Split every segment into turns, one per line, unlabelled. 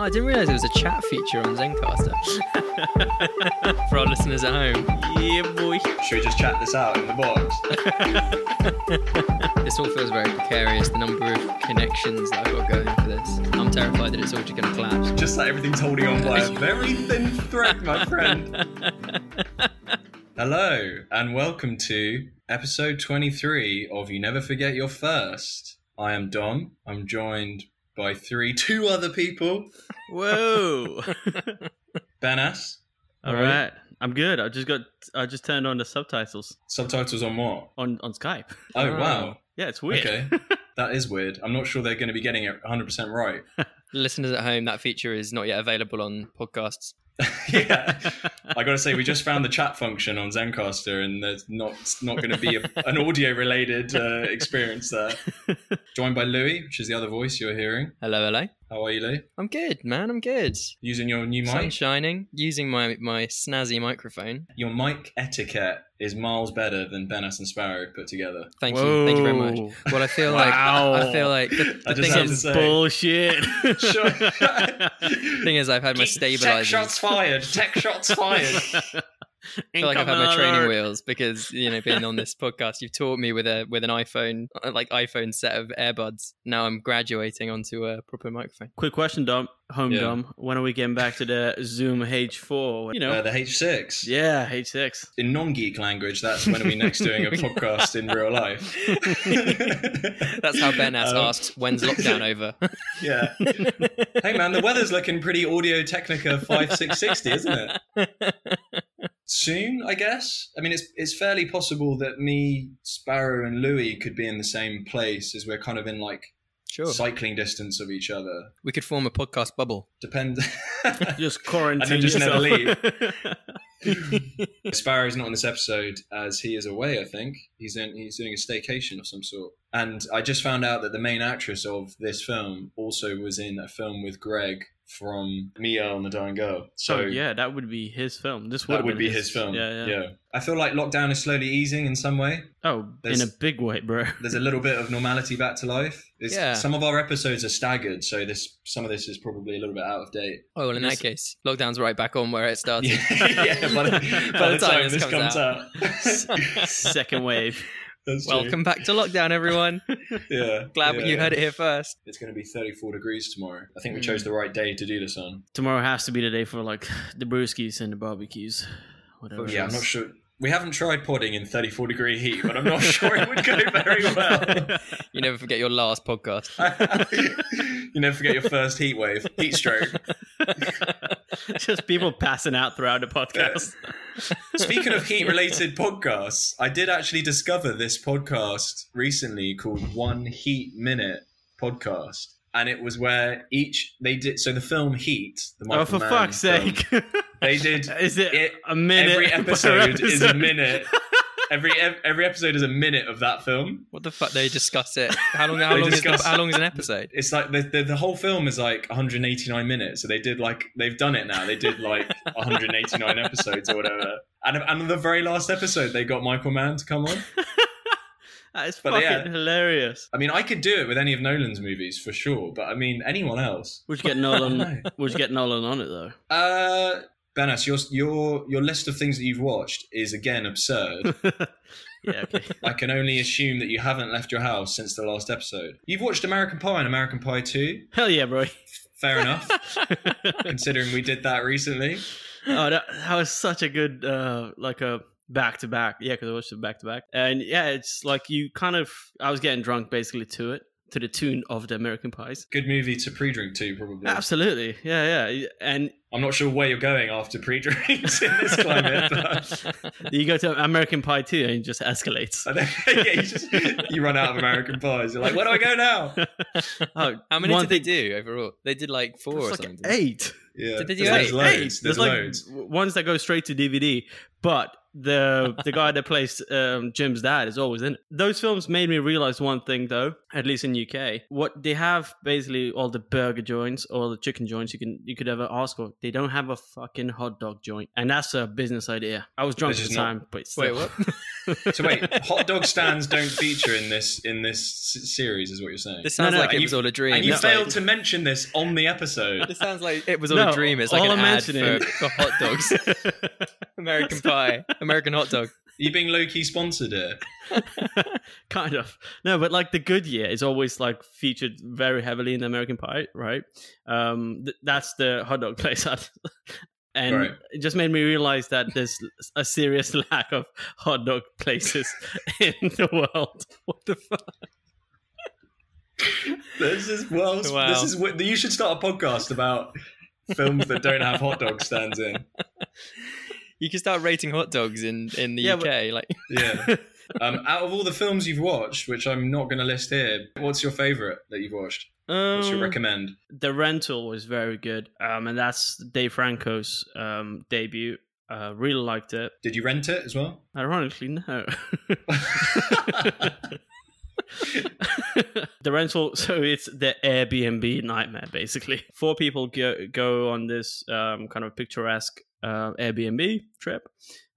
Oh, I didn't realize there was a chat feature on Zencastr. For our listeners at home,
Yeah, boy.
Should we just chat this out in the box?
this all feels very precarious. The number of connections that I've got going for this. I'm terrified that it's all just going to collapse.
just like everything's holding on by a very thin thread, my friend. Hello, and welcome to episode 23 of You Never Forget Your First. I am Dom. I'm joined by three, two other people.
Whoa.
Benas.
All right. I'm good. I just got. I just turned on the subtitles
Subtitles on what?
on on Skype.
Oh,
Oh.
wow.
Yeah, it's weird.
Okay. that is weird. I'm not sure they're going to be getting it 100% right.
Listeners at home, that feature is not yet available on podcasts.
yeah. I got to say, we just found the chat function on Zencastr, and there's not not going to be a, an audio related uh, experience there. Joined by Louis, which is the other voice you're hearing.
Hello, hello.
How are you, Louis?
I'm good, man. I'm good.
Using your new mic?
Sun
mic.
shining. Using my my snazzy microphone.
Your mic etiquette is miles better than Benas and Sparrow put together.
Thank you. Thank you very much.
Whoa.
Well, I feel
Wow.
like I feel like the,
I
the
just
thing
have to
is,
say-
Bullshit.
Thing is, I've had my
Tech shots fired. Tech shots fired.
I feel like I've had my training wheels because you know, being on this podcast, you've taught me with a with an iPhone, uh, like iPhone set of earbuds. Now I'm graduating onto a proper microphone.
Quick question, Dom. Home
Yeah.
Dom. When are we getting back to the Zoom H4? You know.
Uh, the H6.
yeah, H6.
In non-geek language, that's when are we next doing a podcast in real life?
That's how Ben
Um,
asks, "When's lockdown over?"
Yeah. Hey man, the weather's looking pretty Audio Technica 5660, isn't it? Soon, I guess. I mean, it's it's fairly possible that me, Sparrow, and Louis could be in the same place as we're kind of in like
sure,
cycling distance of each other.
we could form a podcast bubble.
Depends.
Just quarantine
just never
yourself.
Sparrow's not in this episode as he is away. I think he's in he's doing a staycation of some sort. And I just found out that the main actress of this film also was in a film with Greg from Mia and the Dying Girl.
so
So
yeah, that would be his film. This would
that would be his, film.
Yeah, yeah.
I feel like lockdown is slowly easing in some way.
Oh,
There's-
in a big way, bro.
There's a little bit of normality back to life. It's,
Yeah.
Some of our episodes are staggered, so this some of this is probably a little bit out of date.
Oh well, in that case, lockdown's right back on where it started.
yeah, by the, by the time, this comes, out.
Second wave.
That's true.
Welcome back to lockdown, everyone.
Yeah.
Glad
yeah.
you heard it here first.
It's going to be 34 degrees tomorrow. I think we
Mm.
chose the right day to do this on.
Tomorrow has to be the day for like the brewskis and the barbecues. Whatever.
yeah, I'm not sure. We haven't tried podding in 34 degree heat, but I'm not sure it would go very well.
You never forget your last podcast.
you never forget your first heat wave, heat stroke.
Just people passing out throughout the podcast.
Speaking of heat related podcasts, I did actually discover this podcast recently called One Heat Minute Podcast. And it was where each they did so the film Heat, the oh, Michael
oh, for
Mann
fuck's
film,
sake!
they did
is it,
it-
a minute?
every
per
episode, is a minute. Every every episode is a minute of that film.
What the fuck? They discuss it. How long? How
They
long is
discuss-
the, how long is an episode?
It's like the, the the whole film is like 189 minutes. So they did like they've done it now. They did like 189 episodes or whatever. And and the very last episode, they got Michael Mann to come on.
That is
But
fucking
yeah.
hilarious.
I mean, I could do it with any of Nolan's movies for sure. But I mean, anyone else?
Would you get Nolan? would you get Nolan on it though?
Uh, Benas, your your your list of things that you've watched is again absurd.
yeah. Okay.
I can only assume that you haven't left your house since the last episode. You've watched American Pie and American Pie 2.
Hell yeah, bro.
Fair enough, considering we did that recently.
oh, that, that was such a good, uh, like a back to back. Yeah, because I watched it back to back, and yeah, it's like you kind of. I was getting drunk basically to it, to the tune of the American Pies.
Good movie to pre-drink to, probably.
Absolutely, yeah, yeah, and
I'm not sure where you're going after pre-drinks in this climate. But
you go to American Pie too, and it just escalates.
I think, yeah, you, just, you run out of American pies. You're like, where do I go now?
Oh,
How many
one
did they do overall? They did like four or
like
something.
eight.
Yeah,
Did they do
there's
eight?
loads.
Eight.
There's,
There's like
loads.
w- ones that go straight to DVD, but the the guy that plays um, Jim's dad is always in it. Those films made me realize one thing, though, at least in UK, what they have basically all the burger joints or the chicken joints you can you could ever ask for. They don't have a fucking hot dog joint, and that's a business idea. I was drunk
This
at the
is not-
time, but
Wait, what?
So wait, hot dog stands don't feature in this in this series, is what you're saying?
This sounds
no,
like it
you-
was all a dream.
and you
It's
failed
like-
to mention this on the episode.
This sounds like it was all
No,
a dream. It's like
all
an
I'm
ad
mentioning-
for, for hot dogs. American Pie, American hot dog.
you being low key sponsored here.
kind of no but like the goodyear is always like featured very heavily in the american pie right um th- that's the hot dog place and
Right.
it just made me realize that there's a serious lack of hot dog places in the world what the fuck
This is well.
Wow.
This is what you should start a podcast about films that don't have hot dog stands in.
You can start rating hot dogs in in the
Yeah,
UK.
but-
Like
Yeah. Um, out of all the films you've watched, which I'm not going to list here, what's your favorite that you've watched? What's your
um,
recommend?
the rental was very good um and that's dave franco's um debut uh really liked it
Did you rent it as well?
ironically no the rental so it's the airbnb nightmare basically four people go, go on this um, kind of picturesque uh, airbnb trip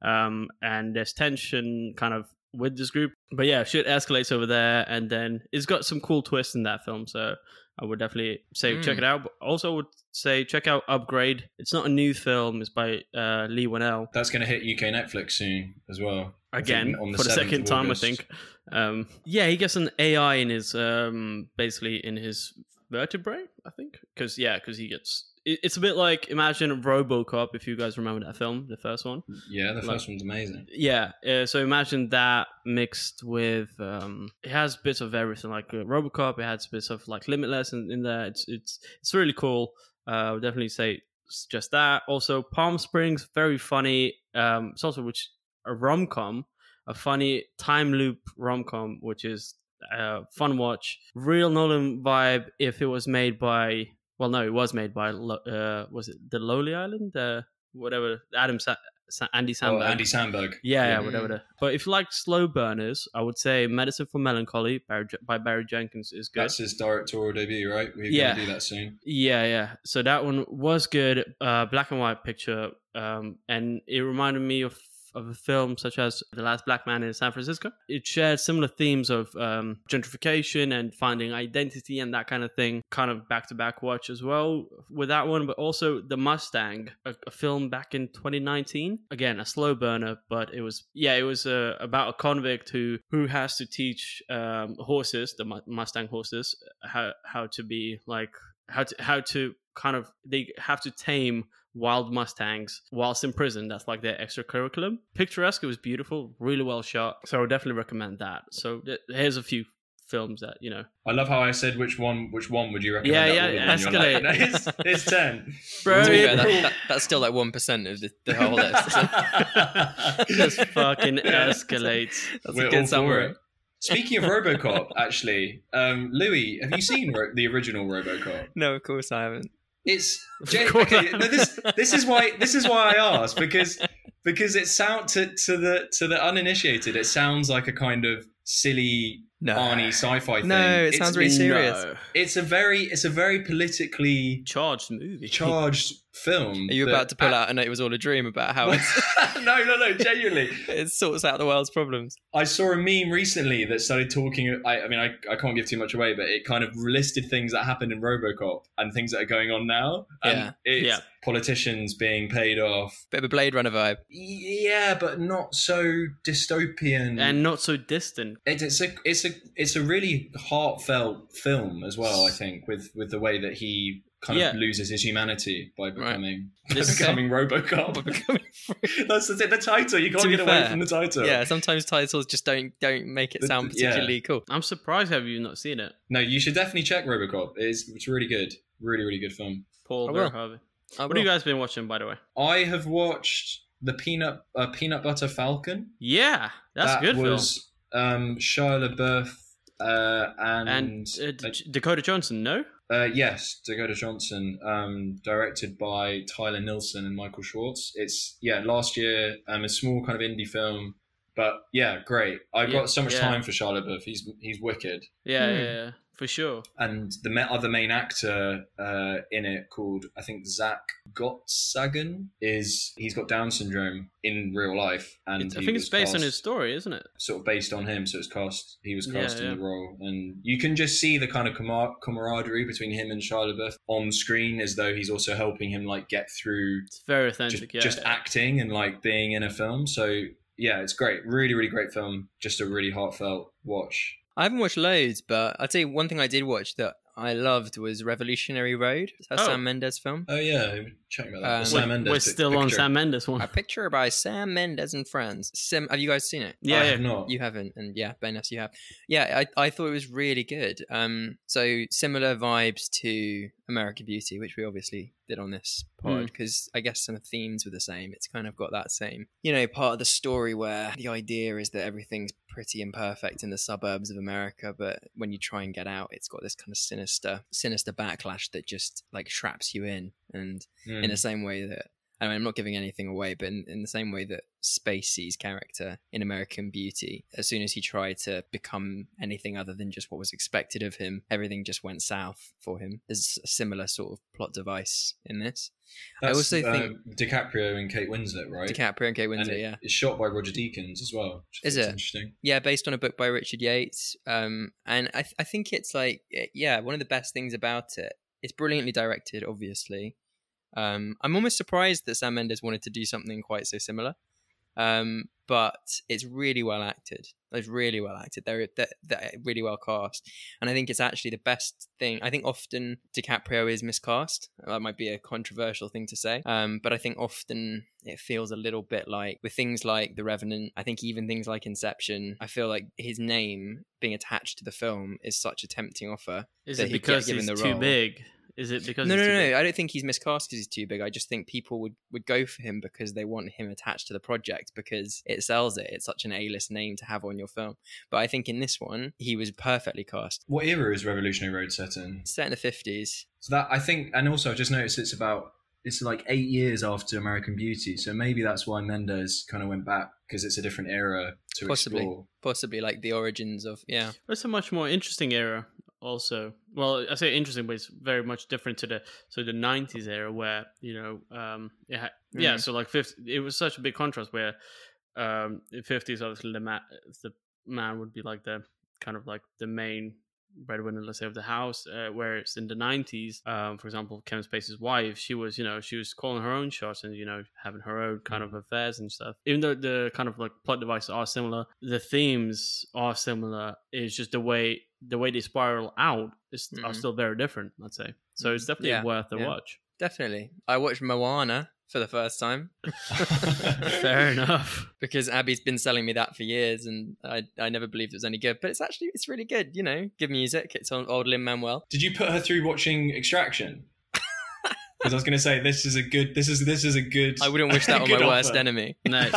um, and there's tension kind of with this group but yeah shit escalates over there and then it's got some cool twists in that film so i would definitely say check
Mm.
it out but also would say check out upgrade it's not a new film it's by uh, Leigh Whannell.
That's going to hit UK Netflix soon as well.
Again
on the
for the second time i think um yeah he gets an ai in his um basically in his vertebrae i think because yeah because he gets it's a bit like imagine robocop if you guys remember that film the first one.
Yeah, the
Like-
first one's amazing.
yeah uh, so imagine that mixed with um it has bits of everything like uh, robocop it has bits of like limitless in, in there. It's it's it's really cool. Uh I would definitely say just that. Also palm springs very funny um it's also which a rom-com a funny time loop rom-com which is uh fun watch. Real nolan vibe if it was made by well no it was made by uh was it the lonely island uh whatever adam Sa- Sa- andy
Oh, Andy Samberg.
Yeah, yeah, whatever. The, but if you like slow burners, I would say Medicine for Melancholy by, by Barry Jenkins is good.
That's his directorial debut, right? We're
Yeah.
to do that soon.
Yeah, yeah. So that one was good. Uh, black and white picture, um, and it reminded me of of a film such as The Last Black Man in San Francisco. It shared similar themes of um, gentrification and finding identity and that kind of thing. Kind of back to back watch as well with that one, but also The Mustang, a, a film back in 2019. Again, a slow burner, but it was yeah, it was uh, about a convict who who has to teach um, horses, the Mu- Mustang horses, how how to be like how to how to kind of they have to tame wild mustangs whilst in prison that's like their extra curriculum picturesque it was beautiful really well shot so i would definitely recommend that so th- here's a few films that you know
I love how I said which one. Which one would you recommend?
Yeah,
out
yeah,
of all of them? You're
escalate.
Like, no, it's, it's ten.
Bro,
to be
it-
fair, that, that, that's still like one percent of the, the whole list.
just fucking escalates
That's
We're
a
all
good
for
summary.
it. Speaking of RoboCop, actually, um, Louis, have you seen ro- the original RoboCop?
No, of course I haven't.
It's okay. No, this this is why this is why I asked because because it sound to to the to the uninitiated, it sounds like a kind of silly
No.
Arnie sci-fi thing.
No, it
It's-
sounds really serious.
No.
It's a very it's a very politically
charged movie
charged film.
Are you
that-
about to pull out and it was all a dream about how it's,
no, no, no. Genuinely,
it sorts out the world's problems?
I saw a meme recently that started talking. I, I mean, I, I can't give too much away, but it kind of listed things that happened in RoboCop and things that are going on now. And
Yeah.
it's
Yeah.
politicians being paid off.
Bit of a Blade Runner vibe.
Yeah, but not so dystopian.
and not so distant
it, it's a it's a it's a really heartfelt film as well. I think with with the way that he kind
Yeah.
of loses his humanity by becoming by
This-
becoming RoboCop. That's the, the title. You can't
To be
get away from the title.
Yeah, sometimes titles just don't don't make it
The-
sound
yeah.
particularly cool.
i'm surprised have you not seen it
No, you should definitely check RoboCop. It's it's really good. Really, really good film.
paul
I.
Verhoeven. What have you guys been watching by the way
I have watched the Peanut uh, Peanut Butter Falcon.
yeah that's
that
a good film
was um, Shia LaBeouf uh, and,
and uh, D- dakota johnson no
Uh, yes, Dakota Johnson, um, directed by Tyler Nilson and Michael Schwartz. It's yeah, last year, um, a small kind of indie film, but yeah, great. I've
Yeah,
got so much
yeah.
time for Shia LaBeouf. He's he's wicked.
Yeah,
Hmm.
yeah, yeah. For sure.
And the other main actor uh, in it, called I think Zach Gottsagen, is he's got Down syndrome in real life, and
It's- I think it's based on his story, isn't it?
sort of based on him. So it's cast. He was
Yeah,
cast in
yeah.
the role, and you can just see the kind of camar- camaraderie between him and Shia LaBeouf on screen, as though he's also helping him like get through
It's very
just,
authentic. yeah,
just
yeah.
acting and like being in a film. So yeah, it's great. Really, really great film. Just a really heartfelt watch.
I haven't watched loads, but I'll tell you one thing I did watch that I loved was Revolutionary Road. A
Oh.
Sam Mendes film.
Oh yeah, we were chatting about that.
Um,
The Sam
We're,
Mendes
we're
pic-
still on. Sam Mendes one.
A picture by Sam Mendes and friends. Sim, have you guys seen it?
Yeah,
I have not.
You haven't, and yeah, Benas, you have. Yeah, I, I thought it was really good. Um, so similar vibes to American Beauty, which we obviously did on this pod, because I guess some of the themes were the same. It's kind of got that same, you know, part of the story where the idea is that everything's pretty imperfect in the suburbs of America, but when you try and get out, it's got this kind of sinister, sinister backlash that just like traps you in, and
Mm.
in the same way that I mean, I'm not giving anything away, but in, in the same way that Spacey's character in American Beauty, as soon as he tried to become anything other than just what was expected of him, everything just went south for him. There's a similar sort of plot device in this. I
That's,
also
uh,
think-
DiCaprio and Kate Winslet, right?
DiCaprio and Kate
and
Winslet,
it-
yeah.
it's shot by Roger Deakins as well.
Is it?
interesting?
Yeah, based on a book by Richard Yates. Um, and I, th- I think it's like, yeah, one of the best things about it. It's brilliantly directed, obviously. Um, I'm almost surprised that Sam Mendes wanted to do something quite so similar. Um, but it's really well acted. It's really well acted. They're, they're, they're really well cast, and I think it's actually the best thing. I think often DiCaprio is miscast. That might be a controversial thing to say, um, but I think often it feels a little bit like with things like The Revenant. I think even things like Inception. I feel like his name being attached to the film is such a tempting offer.
Is it because he's too big? Is it because
No,
he's
no,
too
no,
big?
no. I don't think he's miscast because he's too big. I just think people would, would go for him because they want him attached to the project because it sells it. It's such an A-list name to have on your film. But I think in this one, he was perfectly cast.
What era is Revolutionary Road set in?
Set in the 50s.
So that I think, and also I've just noticed it's about it's like eight years after American Beauty, so maybe that's why Mendes kind of went back because it's a different era to
Possibly.
explore.
Possibly like the origins of, yeah.
It's a much more interesting era. Also, well, I say interesting, but it's very much different to the so the '90s era where you know, um, it ha- yeah.
Mhm.
So like, 50, it was such a big contrast where um, in '50s, obviously the the man would be like the kind of like the main breadwinner, let's say, of the house. Uh, whereas in the '90s, um, for example, Kevin Spacey's wife, she was you know she was calling her own shots and you know having her own kind of affairs and stuff. Even though the kind of like plot devices are similar, the themes are similar. It's just the way the way they spiral out is are
Mhm.
still very different. Let's say so. It's definitely
Yeah,
worth a
yeah.
watch.
Definitely. I watched Moana for the first time
Fair enough.
because Abby's been selling me that for years and I, I never believed it was any good. But it's actually, it's really good, you know. Good music. It's on old Lin-Manuel.
Did you put her through watching Extraction? Because I was going to say this is a good. This is this is a good.
I wouldn't wish that on my
good
worst enemy.
Nice.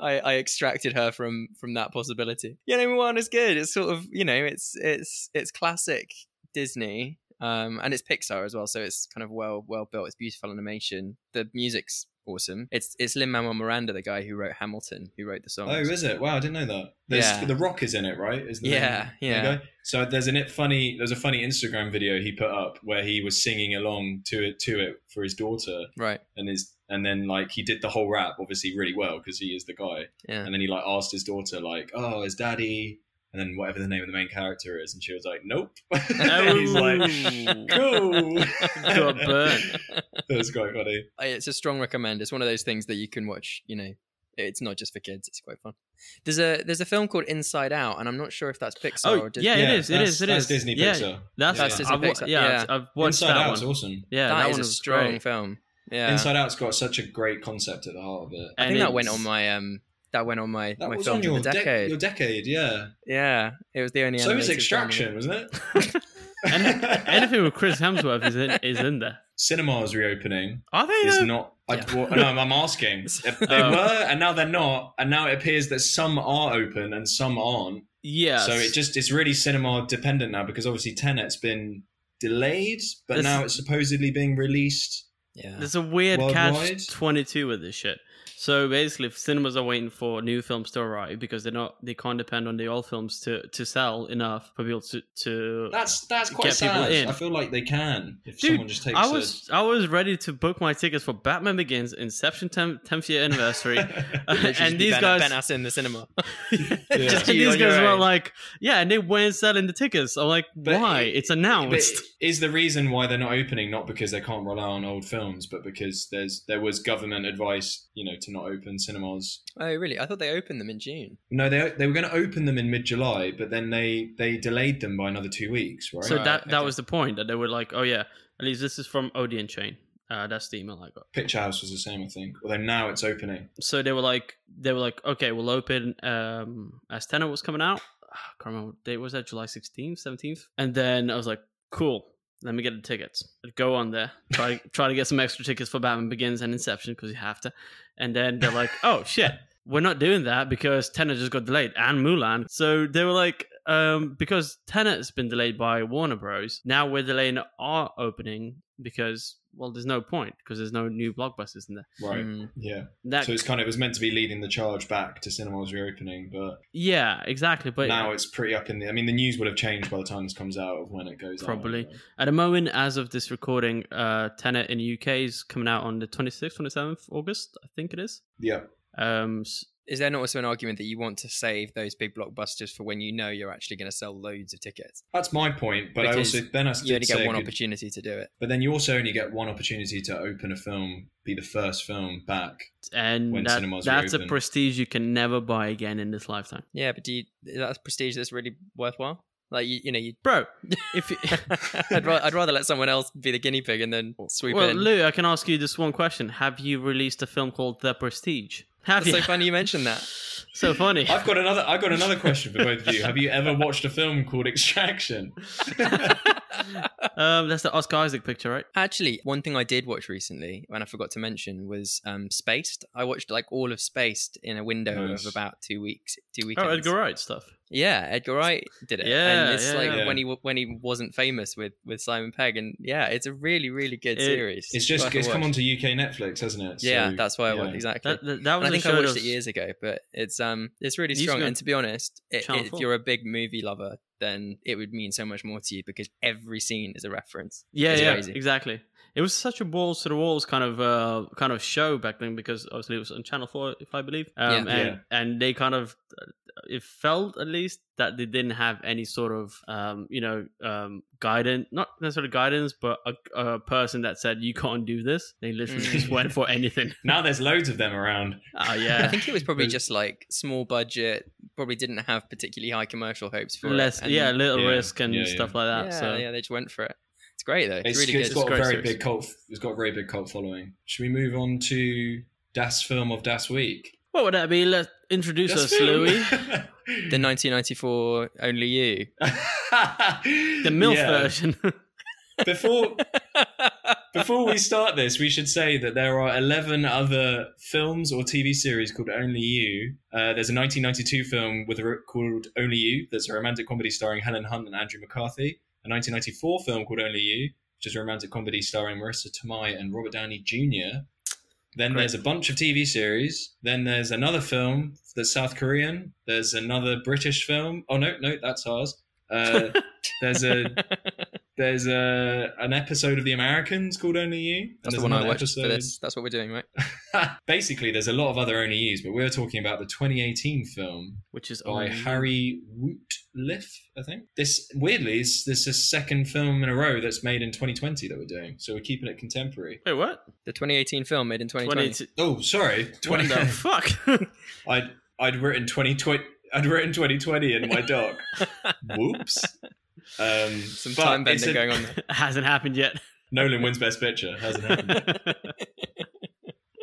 I, I extracted her from from that possibility. You know, is good. It's sort of you know, it's it's it's classic Disney, um, and it's Pixar as well, so it's kind of well well built. It's beautiful animation. The music's awesome. It's it's Lin Manuel Miranda, the guy who wrote Hamilton, who wrote the song.
Oh, is it? Wow, I didn't know that. There's,
Yeah.
The Rock is in it, right? Is the
Yeah, yeah.
guy? So there's an it funny. There's a funny Instagram video he put up where he was singing along to it to it for his daughter,
right?
and his and then like he did the whole rap obviously really well because he is the guy.
Yeah.
And then he like asked his daughter like, "Oh, is daddy?" And then whatever the name of the main character is, and she was like, "Nope." And he's like, "Cool."
Got burnt.
that was quite funny.
It's a strong recommend. It's one of those things that you can watch. You know, it's not just for kids. It's quite fun. There's a there's a film called Inside Out, and I'm not sure if that's Pixar
Oh,
or Disney.
yeah, it
Yeah,
is. It
that's-
is. It
that's
is.
Disney
Yeah,
Pixar.
That's,
That's
Disney
I've,
Pixar.
yeah,
Yeah.
I've, I've watched
Inside
that
Out's
one.
awesome.
Yeah,
that
that
is
one
a strong
great.
film. Yeah,
Inside Out's got such a great concept at the heart of it.
I think that went on my um that went on my
That
my
was on your
the
dec-
decade.
your decade, yeah.
yeah, it was the only.
So
was
Extraction, wasn't it?
And anything with Chris Hemsworth is in is in there.
Cinema's reopening
Are they?
is
though?
not. I,
Yeah.
well, no, I'm asking. If they
Oh.
were, and now they're not, and now it appears that some are open and some aren't.
Yeah.
So it just it's really cinema dependent now because obviously Tenet's been delayed, but
This-
now it's supposedly being released
Yeah.
There's a weird
Worldwide?
catch twenty two with this shit. So basically, if cinemas are waiting for new films to arrive because they're not, they can't depend on the old films to, to sell enough for people to to.
That's that's quite
Get people
sad.
in.
I feel like they can if
Dude,
someone just takes.
I was I was ready to book my tickets for Batman Begins, Inception 10th, 10th year anniversary,
a...
And these
ben,
guys,
Ben us in the cinema.
just
you
these guys were like, yeah, and they weren't selling the tickets. I'm like,
But
why?
it-
it's
But
announced.
is the reason why they're not opening not because they can't rely on old films, but because there's there was government advice, you know, to not open cinemas.
oh, really? I thought they opened them in June.
No, they they were going to open them in mid July, but then they they delayed them by another two weeks, right?
So
Right,
that that
okay.
was the point that they were like, oh yeah, at least this is from Odeon Chain. Uh, that's the email I got.
Picture House was the same, I think. Although now it's opening.
So they were like, they were like, okay, we'll open um, as Tenet was coming out. I can't remember what date was that, July 16th, 17th. And then I was like, cool, let me get the tickets. I'd go on there, try try to get some extra tickets for Batman Begins and Inception because you have to. And then they're like, oh shit, we're not doing that because Tenet just got delayed and Mulan. So they were like, um, because Tenet's been delayed by Warner Bros. Now we're delaying our opening because well, there's no point because there's no new blockbusters in there.
Right.
Mm.
Yeah.
That
So it's kind of it was meant to be leading the charge back to cinemas reopening, but
yeah, exactly. But
now it's pretty up in the. I mean, the news would have changed by the time this comes out of when it goes. out,
Probably.
anyway.
At the moment, as of this recording, uh, Tenet in the UK is coming out on the 26th, 27th August, I think it is.
Yeah.
Um,
Is there not also an argument that you want to save those big blockbusters for when you know you're actually going to sell loads of tickets?
That's my point, but
Because
I also then I
You only
did say
get one
good-
opportunity to do it.
But then you also only get one opportunity to open a film, be the first film back.
and
When
that,
cinemas
that's a
reopen.
prestige you can never buy again in this lifetime.
Yeah, but do you, is that prestige that's really worthwhile? Like you, you know, you.
Bro, if you,
I'd, ra- I'd rather let someone else be the guinea pig and then sweep
well,
in.
Lou, I can ask you this one question: Have you released a film called The Prestige? Have
It's
you?
so funny you mentioned that.
so funny.
I've got another. I've got another question for both of you. Have you ever watched a film called Extraction?
um, that's the Oscar Isaac picture, right?
Actually, one thing I did watch recently, and I forgot to mention, was um, Spaced. I watched like all of Spaced in a window
Nice.
of about two weeks, two weekends.
Oh, Edgar Wright stuff.
Yeah, Edgar Wright did it.
Yeah,
and it's
yeah,
like
yeah.
when he when he wasn't famous with with Simon Pegg, and yeah, it's a really really good
It-
series.
It's just
worth
it's come
watch.
onto UK Netflix, hasn't it?
Yeah, that's why I
yeah.
watched exactly.
That, that, that was
I think I watched
that
it years ago, but it's um it's really
It used to
strong. And to be honest, i
Channel
if you're a big movie lover, then it would mean so much more to you because every scene is a reference.
Yeah,
It's
yeah,
crazy.
exactly. It was such a balls to the walls kind of uh, kind of show back then because obviously it was on Channel Four, if I believe. Um,
Yeah.
and
Yeah.
and they kind of it felt at least that they didn't have any sort of um, you know um, guidance, not necessarily guidance, but a, a person that said you can't do this. They literally
Mm.
just went for anything.
Now there's loads of them around.
Oh
I
yeah,
think it was probably just like small budget, probably didn't have particularly high commercial hopes for
less
it. and-
yeah, little
Yeah,
risk and
yeah,
stuff
yeah.
like that.
yeah,
so
yeah, they just went for it. It's great though. It's,
It's,
really
it's
good.
got a very
series.
big cult. It's got a very big cult following. Should we move on to Das film of Das Week?
what would that be? Let's introduce
Das
us,
Film.
Louis.
The 1994 Only You.
The MILF
Yeah.
version.
Before before we start this, we should say that there are 11 other films or TV series called Only You. Uh, there's a 1992 film with a, called Only You that's a romantic comedy starring Helen Hunt and Andrew McCarthy. A 1994 film called Only You, which is a romantic comedy starring Marisa Tomei and Robert Downey Jr. Then
Great.
there's a bunch of TV series. Then there's another film that's South Korean. There's another British film. Oh no, no, that's ours. Uh, there's a there's a an episode of The Americans called Only You. and
That's
there's
the one I
another
watched for this. That's what we're doing, right?
Basically, there's a lot of other Only Yous, but we're talking about the 2018 film
Which is
by
only-
Harry Wootliff, I think. This weirdly, is this is second film in a row that's made in 2020 that we're doing, so we're keeping it contemporary.
Wait, what?
The 2018 film made in 2020.
20,
Oh, sorry,
what the fuck?
I'd I'd written 2020. I'd written 2020 in my doc. Whoops. Um,
Some time bending going on there.
Hasn't happened yet.
Nolan wins Best Picture. Hasn't happened.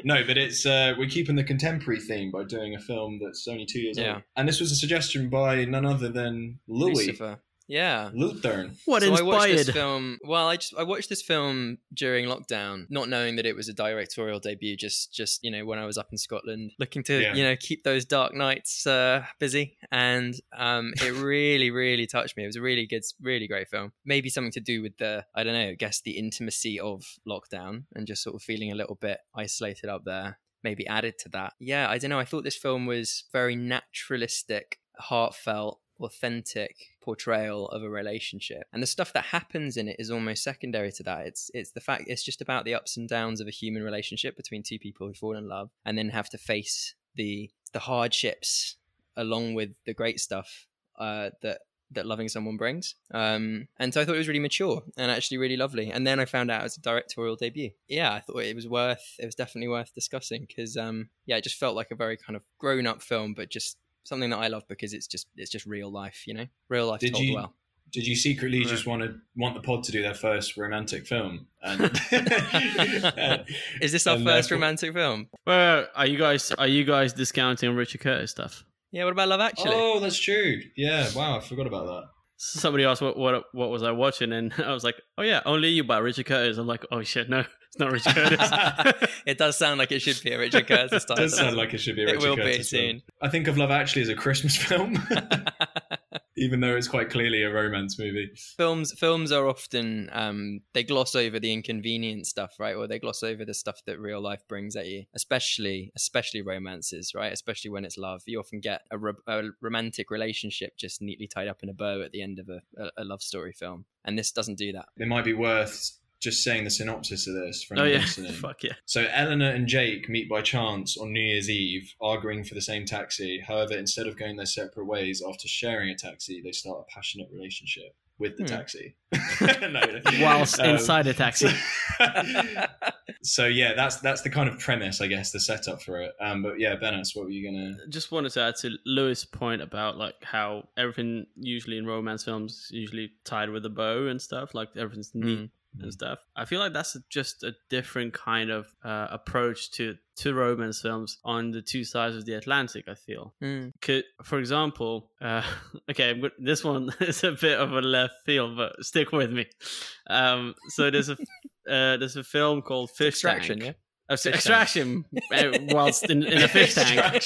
No, but it's uh, we're keeping the contemporary theme by doing a film that's only two years
Yeah.
old. And this was a suggestion by none other than Louis.
Lucifer. Yeah.
Lutheran.
What
so I watched
inspired?
this film. Well, I just I watched this film during lockdown, not knowing that it was a directorial debut. Just just you know when I was up in Scotland, looking to
Yeah.
you know keep those dark nights uh, busy, and um, it really really touched me. It was a really good, really great film. Maybe something to do with the I don't know, I guess the intimacy of lockdown and just sort of feeling a little bit isolated up there. Maybe added to that. Yeah, I don't know. I thought this film was very naturalistic, heartfelt, authentic portrayal of a relationship. And the stuff that happens in it is almost secondary to that. It's it's the fact it's just about the ups and downs of a human relationship between two people who fall in love and then have to face the the hardships along with the great stuff uh, that that loving someone brings. Um, and so i thought it was really mature and actually really lovely. And then i found out it was a directorial debut. Yeah i thought it was worth it was definitely worth discussing because um, yeah it just felt like a very kind of grown-up film but just something that I love because it's just it's just real life, you know, real life
Did
told
you-
well.
Did you secretly
Right.
just want to want the pod to do their first romantic film? And,
Is this our
and
first romantic film?
Well, are you guys are you guys discounting Richard Curtis stuff?
Yeah. What about Love Actually?
Oh, that's true. Yeah. Wow, I forgot about that.
Somebody asked what what what was I watching, and I was like, oh yeah, Only You by Richard Curtis. I'm like, oh shit, no, it's not Richard Curtis.
it does sound like it should be a Richard Curtis
It does sound like it should be a Richard
it
Richard
will be
Curtis film.
soon.
I think of Love Actually as a Christmas film, even though it's quite clearly a romance movie.
films films are often um, they gloss over the inconvenient stuff, right? Or they gloss over the stuff that real life brings at you, especially especially romances, right? Especially when it's love. You often get a, ro- a romantic relationship just neatly tied up in a bow at the end of a, a, a love story film, and this doesn't do that.
It might be worth just saying the synopsis of this for
oh
anyone
yeah,
listening.
fuck yeah.
So Eleanor and Jake meet by chance on New Year's Eve, arguing for the same taxi. However, instead of going their separate ways after sharing a taxi, they start a passionate relationship with the
Hmm.
taxi. No.
Whilst
Um,
inside a taxi.
so yeah, that's that's the kind of premise, I guess, the setup for it. Um, but yeah, Benas, what were you gonna?
just wanted to add to Louis' point about like how everything usually in romance films usually tied with a bow and stuff, like everything's neat
Mm.
And stuff. I feel like that's just a different kind of uh, approach to to romance films on the two sides of the Atlantic. I feel.
Mm.
Could, for example, uh, okay, this one is a bit of a left field, but stick with me. Um, so there's a uh, there's a film called Fish
Extraction,
Tank.
yeah.
Extraction, uh, whilst in, in a fish tank.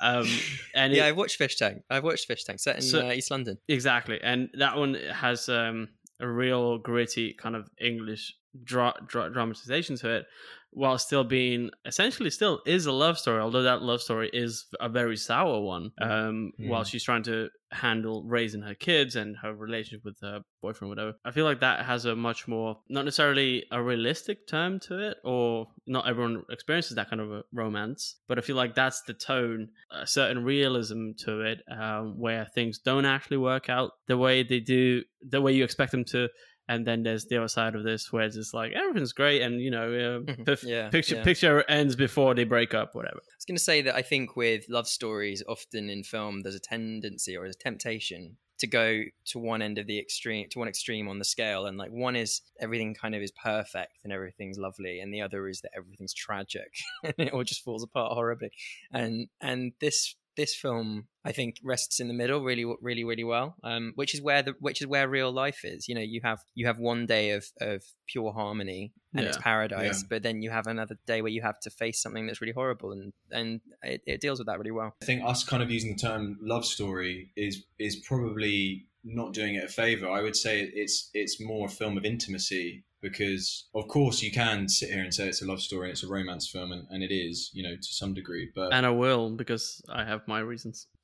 Um, and
yeah,
it-
I've watched Fish Tank. I've watched Fish Tank set in
So-
uh, East London.
Exactly, and that one has um, a real gritty kind of English dra- dra- dramatization to it, while still being essentially still is a love story. Although that love story is a very sour one. Um, While
Mm.
she's trying to handle raising her kids and her relationship with her boyfriend, whatever. I feel like that has a much more not necessarily a realistic term to it, or not everyone experiences that kind of a romance. But I feel like that's the tone, a certain realism to it, um, where things don't actually work out the way they do, the way you expect them to. And then there's the other side of this, where it's just like everything's great, and you know, uh, pif-
Yeah,
picture
yeah.
picture ends before they break up, whatever.
I was going to say that I think with love stories, often in film, there's a tendency or a temptation to go to one end of the extreme, to one extreme on the scale, and like one is everything kind of is perfect and everything's lovely, and the other is that everything's tragic and it all just falls apart horribly. And and this this film, I think, rests in the middle really, really, really well. Um, which is where the which is where real life is. You know, you have you have one day of of pure harmony and it's
Yeah.
paradise, but then you have another day where you have to face something that's really horrible, and and it, it deals with that really well.
I think us kind of using the term love story is is probably not doing it a favor. I would say it's it's more a film of intimacy because of course you can sit here and say it's a love story and it's a romance film and, and it is, you know, to some degree. But
And I will because I have my reasons.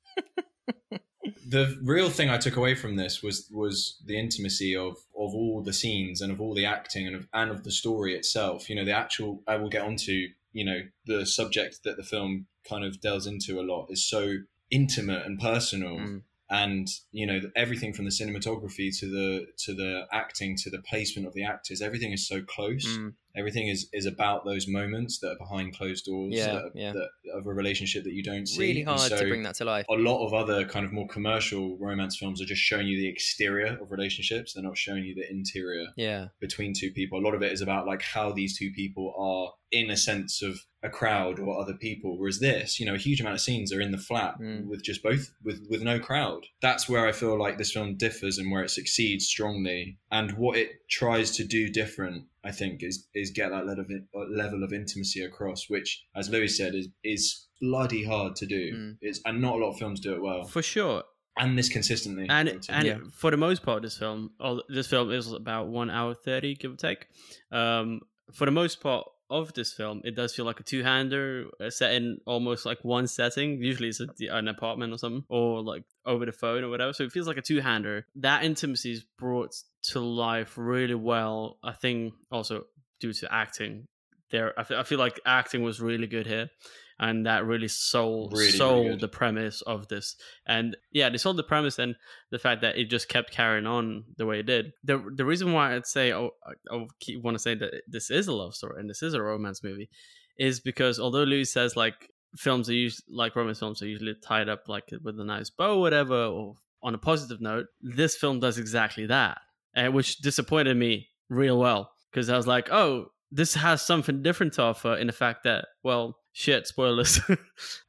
the real thing I took away from this was was the intimacy of of all the scenes and of all the acting and of and of the story itself. You know, the actual I will get onto, you know, the subject that the film kind of delves into a lot is so intimate and personal.
Mm.
And you know everything from the cinematography to the to the acting to the placement of the actors everything is so close
Mm.
everything is is about those moments that are behind closed doors
Yeah,
that,
yeah.
that of a relationship that you don't see
Really hard to bring that to life.
a lot of other kind of more commercial romance films are just showing you the exterior of relationships they're not showing you the interior
Yeah,
between two people a lot of it is about like how these two people are in a sense of a crowd or other people. Whereas this, you know, a huge amount of scenes are in the flat
Mm.
with just both with with no crowd. That's where I feel like this film differs and where it succeeds strongly. And what it tries to do different, I think, is is get that level of level of intimacy across, which, as Louis said, is is bloody hard to do.
Mm.
It's and not a lot of films do it well,
For sure.
and this consistently.
And
would
and
Yeah.
for the most part, this film, oh, this film is about one hour thirty, give or take. Um, for the most part of this film, it does feel like a two-hander uh, set in almost like one setting. Usually, it's a, an apartment or something, or like over the phone or whatever. So it feels like a two-hander. That intimacy is brought to life really well. I think also due to acting. There, I fe- I feel like acting was really good here. And that really sold
Really, really
sold
good.
the premise of this, and yeah, they sold the premise and the fact that it just kept carrying on the way it did. The the reason why I'd say oh, I, I keep want to say that this is a love story and this is a romance movie is because although Louis says like films are usually like romance films are usually tied up like with a nice bow, whatever, or on a positive note, this film does exactly that, and which disappointed me real well because I was like, oh, this has something different to offer in the fact that well, shit, spoilers.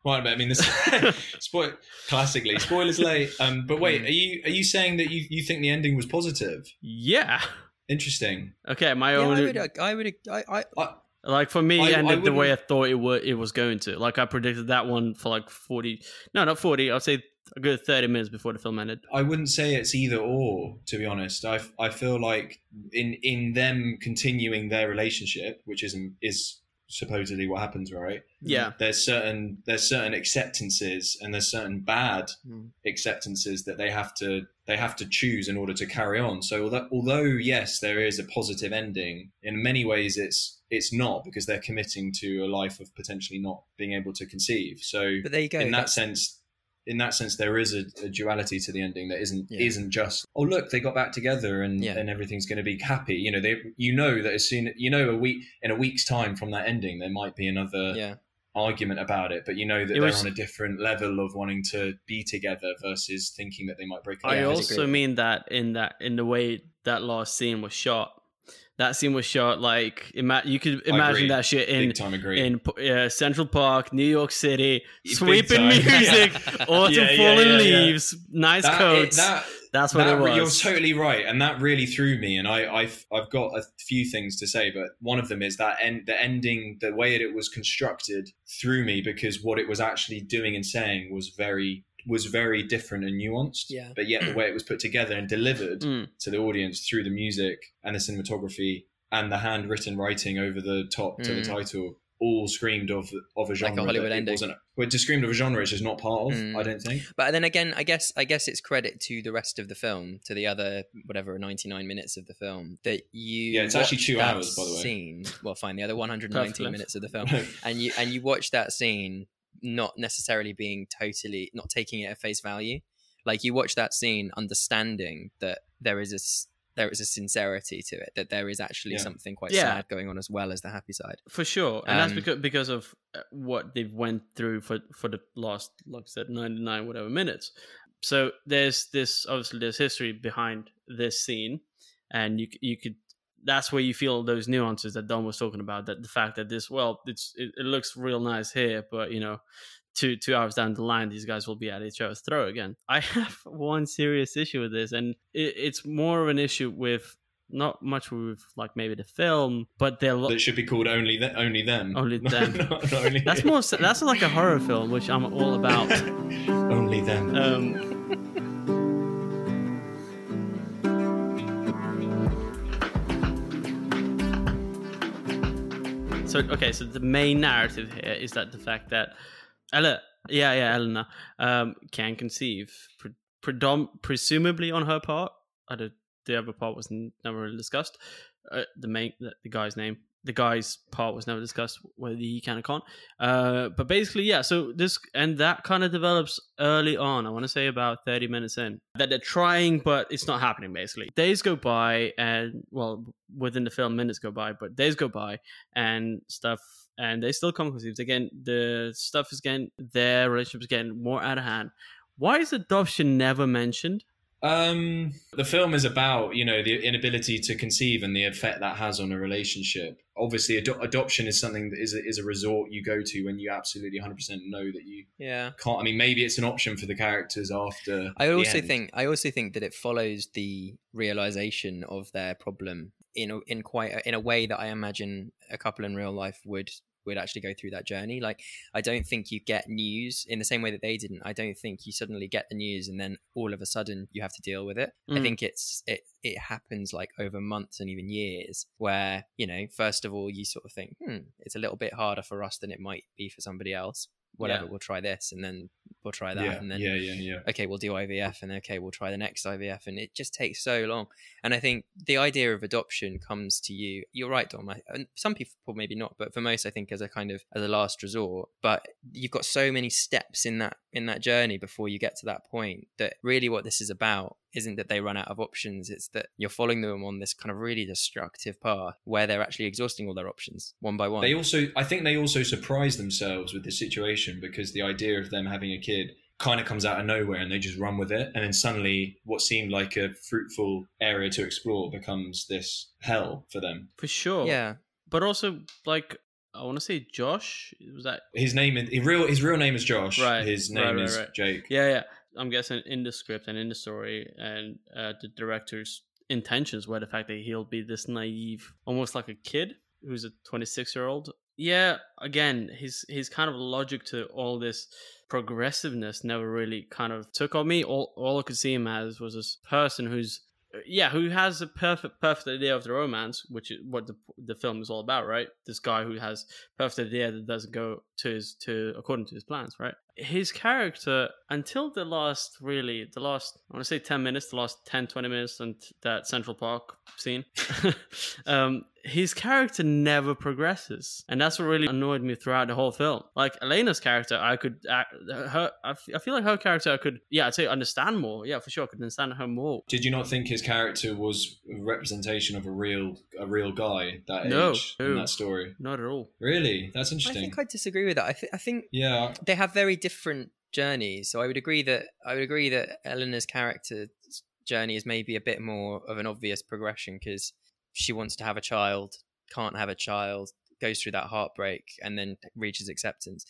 Right, but I mean, this spoil classically spoilers late. Um, but wait,
Mm.
are you are you saying that you, you think the ending was positive?
yeah.
Interesting.
Okay, my
Yeah,
own
I would, I would, I, I,
I,
Like for me,
I-
and
I
the way I thought it would, it was going to. Like I predicted that one for like forty, no, not forty. I'd say a good thirty minutes before the film ended.
I wouldn't say it's either or. To be honest, I, I feel like in in them continuing their relationship, which is is supposedly what happens, right?
Yeah,
There's certain there's certain acceptances and there's certain bad
Mm.
acceptances that they have to they have to choose in order to carry on. So although, although yes, there is a positive ending, in many ways it's it's not because they're committing to a life of potentially not being able to conceive. So
but there you go.
in that
that's-
sense in that sense there is a, a duality to the ending that isn't
Yeah.
isn't just oh look they got back together and
Yeah.
and everything's going to be happy you know they you know that as soon you know a week in a week's time from that ending there might be another
yeah,
argument about it but you know that
It
they're
was-
on a different level of wanting to be together versus thinking that they might break up
I also mean that in that in the way that last scene was shot. That scene was shot like ima- you could imagine that shit in
big time agree
in uh, Central Park, New York City, sweeping music, autumn
Yeah, yeah,
falling
yeah.
leaves, nice
that,
coats.
it, that
That's what
that
it was.
You're totally right, and that really threw me. And I, I've, I've got a few things to say, but one of them is that end, the ending, the way that it was constructed, threw me because what it was actually doing and saying was very, was very different and nuanced.
Yeah.
But yet the way it was put together and delivered
Mm.
to the audience through the music and the cinematography and the handwritten writing over the top to the
Mm.
title. All screamed of of a genre
Hollywood
that it
ending.
wasn't. Well, just screamed of a genre it's just not part of.
Mm.
I don't think.
But then again, I guess I guess it's credit to the rest of the film, to the other whatever ninety nine minutes of the film that you.
Yeah, it's actually
watch
two
that
hours, by the way.
Scene. Well, fine, the other one hundred
Perfect
nineteen
length.
minutes of the film, and you and you watch that scene not necessarily being totally not taking it at face value. Like you watch that scene understanding that there is a s- there is a sincerity to it, that there is actually
Yeah.
something quite
Yeah.
sad going on as well as the happy side.
for sure, and that's
Um,
because because of uh, what they've went through for for the last, like I said, ninety nine whatever minutes. So there's this obviously there's history behind this scene, and you you could that's where you feel those nuances that Dom was talking about. That the fact that this well, it's it, it looks real nice here, but you know. Two two hours down the line, these guys will be at each other's throat again. I have one serious issue with this, and it, it's more of an issue with not much with like maybe the film, but they're lo-
that should be called only th- only them.
Only them.
Not- not only
That's more. That's like a horror film, which I'm all about.
only them.
Um, so okay, so the main narrative here is that the fact that Ella, yeah, yeah, Eleanor, um, can conceive, pre- predom- presumably on her part. I don't, the other part was never really discussed. Uh, the main, the, the guy's name, the guy's part was never discussed whether he can or can't. Uh, but basically, yeah. So this and that kind of develops early on. I want to say about thirty minutes in that they're trying, but it's not happening. Basically, days go by, and well, within the film, minutes go by, but days go by, and stuff, and they still come conceived. Again, the stuff is getting their relationship is getting more out of hand. Why is adoption never mentioned?
Um, the film is about you know the inability to conceive and the effect that has on a relationship. Obviously, ado- adoption is something that is a, is a resort you go to when you absolutely 100% know that you
Yeah.
can't. I mean, maybe it's an option for the characters after.
I also think I also think that it follows the realization of their problem in a, in quite a, in a way that I imagine a couple in real life would would actually go through that journey. Like I don't think you get news in the same way that they didn't. I don't think you suddenly get the news and then all of a sudden you have to deal with it. I
Mm.
think it's it it happens like over months and even years where you know first of all you sort of think hmm it's a little bit harder for us than it might be for somebody else. Whatever,
Yeah.
we'll try this and then we'll try that
yeah,
and then
yeah, yeah, yeah.
okay, we'll do IVF, and okay, we'll try the next IVF, and it just takes so long. And I think the idea of adoption comes to you. You're right, Dom. I, and some people maybe not, but for most, I think as a kind of as a last resort. But you've got so many steps in that in that journey before you get to that point that really what this is about isn't that they run out of options. It's that you're following them on this kind of really destructive path where they're actually exhausting all their options one by one.
They also, I think, they also surprise themselves with this situation because the idea of them having a kid kind of comes out of nowhere and they just run with it, and then suddenly, what seemed like a fruitful area to explore becomes this hell for them.
For sure.
yeah,
But also, like, I want to say Josh. Was that?
His name, is, his real, his real name is Josh.
Right,
His
right,
name
right,
is
right.
Jake.
Yeah, yeah. I'm guessing in the script and in the story and uh, the director's intentions were the fact that he'll be this naive, almost like a kid who's a 26 year old. Yeah, again, his his kind of logic to all this progressiveness never really kind of took on me. All all I could see him as was this person who's yeah, who has a perfect perfect idea of the romance, which is what the the film is all about, right? This guy who has perfect idea that doesn't go to his to according to his plans, right? His character until the last really the last I want to say 10 minutes, the last 10 20 minutes and that Central Park scene. um his character never progresses, and that's what really annoyed me throughout the whole film. Like Elena's character, I could, act, her, I feel like her character, I could, yeah, I'd say understand more. Yeah, for sure, I could understand her more.
Did you not think his character was a representation of a real, a real guy that
No,
age in that story?
Not at all.
Really, that's interesting.
I think I disagree with that. I, th- I think
yeah,
they have very different journeys. So I would agree that I would agree that Eleanor's character journey is maybe a bit more of an obvious progression because she wants to have a child, can't have a child, goes through that heartbreak, and then reaches acceptance.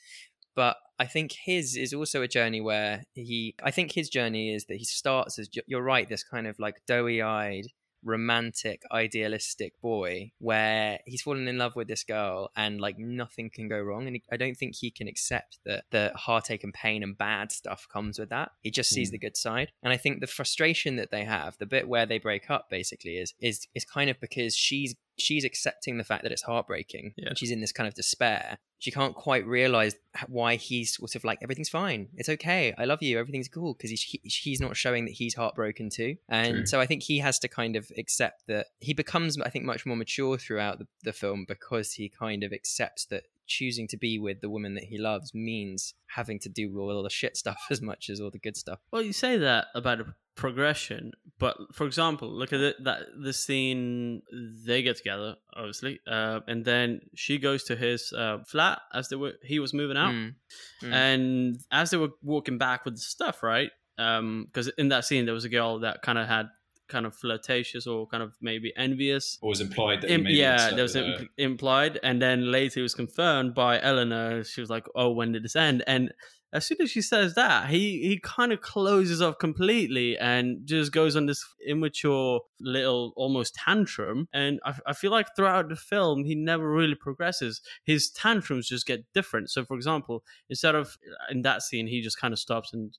But I think his is also a journey where he. I think his journey is that he starts as you're right, this kind of like doughy-eyed, romantic, idealistic boy where he's fallen in love with this girl and like nothing can go wrong. And I don't think he can accept that the heartache and pain and bad stuff comes with that. He just sees
Mm.
the good side. And I think the frustration that they have, the bit where they break up basically is is is kind of because she's she's accepting the fact that it's heartbreaking
Yeah.
and she's in this kind of despair. She can't quite realize why he's sort of like everything's fine. It's okay. I love you. Everything's cool because he's he, he's not showing that he's heartbroken too. And
True.
so I think he has to kind of accept that he becomes I think much more mature throughout the, the film because he kind of accepts that choosing to be with the woman that he loves means having to do all the shit stuff as much as all the good stuff.
Well, you say that about a progression, but for example, look at it, that the scene they get together, obviously, uh, and then she goes to his uh, flat as they were he was moving out,
Mm. Mm.
and as they were walking back with the stuff, right? Because in that scene there was a girl that kind of had kind of flirtatious or kind of maybe envious
or was implied that
Im-
maybe
yeah, there was impl- implied, and then later it was confirmed by Eleanor. She was like, "Oh, when did this end?" And as soon as she says that, he he kind of closes off completely and just goes on this immature little almost tantrum. And I, I feel like throughout the film, he never really progresses. His tantrums just get different. So, for example, instead of in that scene, he just kind of stops and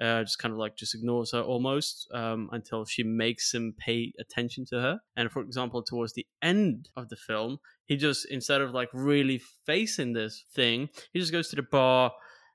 uh, just kind of like just ignores her almost um, until she makes him pay attention to her. And for example, towards the end of the film, he just instead of like really facing this thing, he just goes to the bar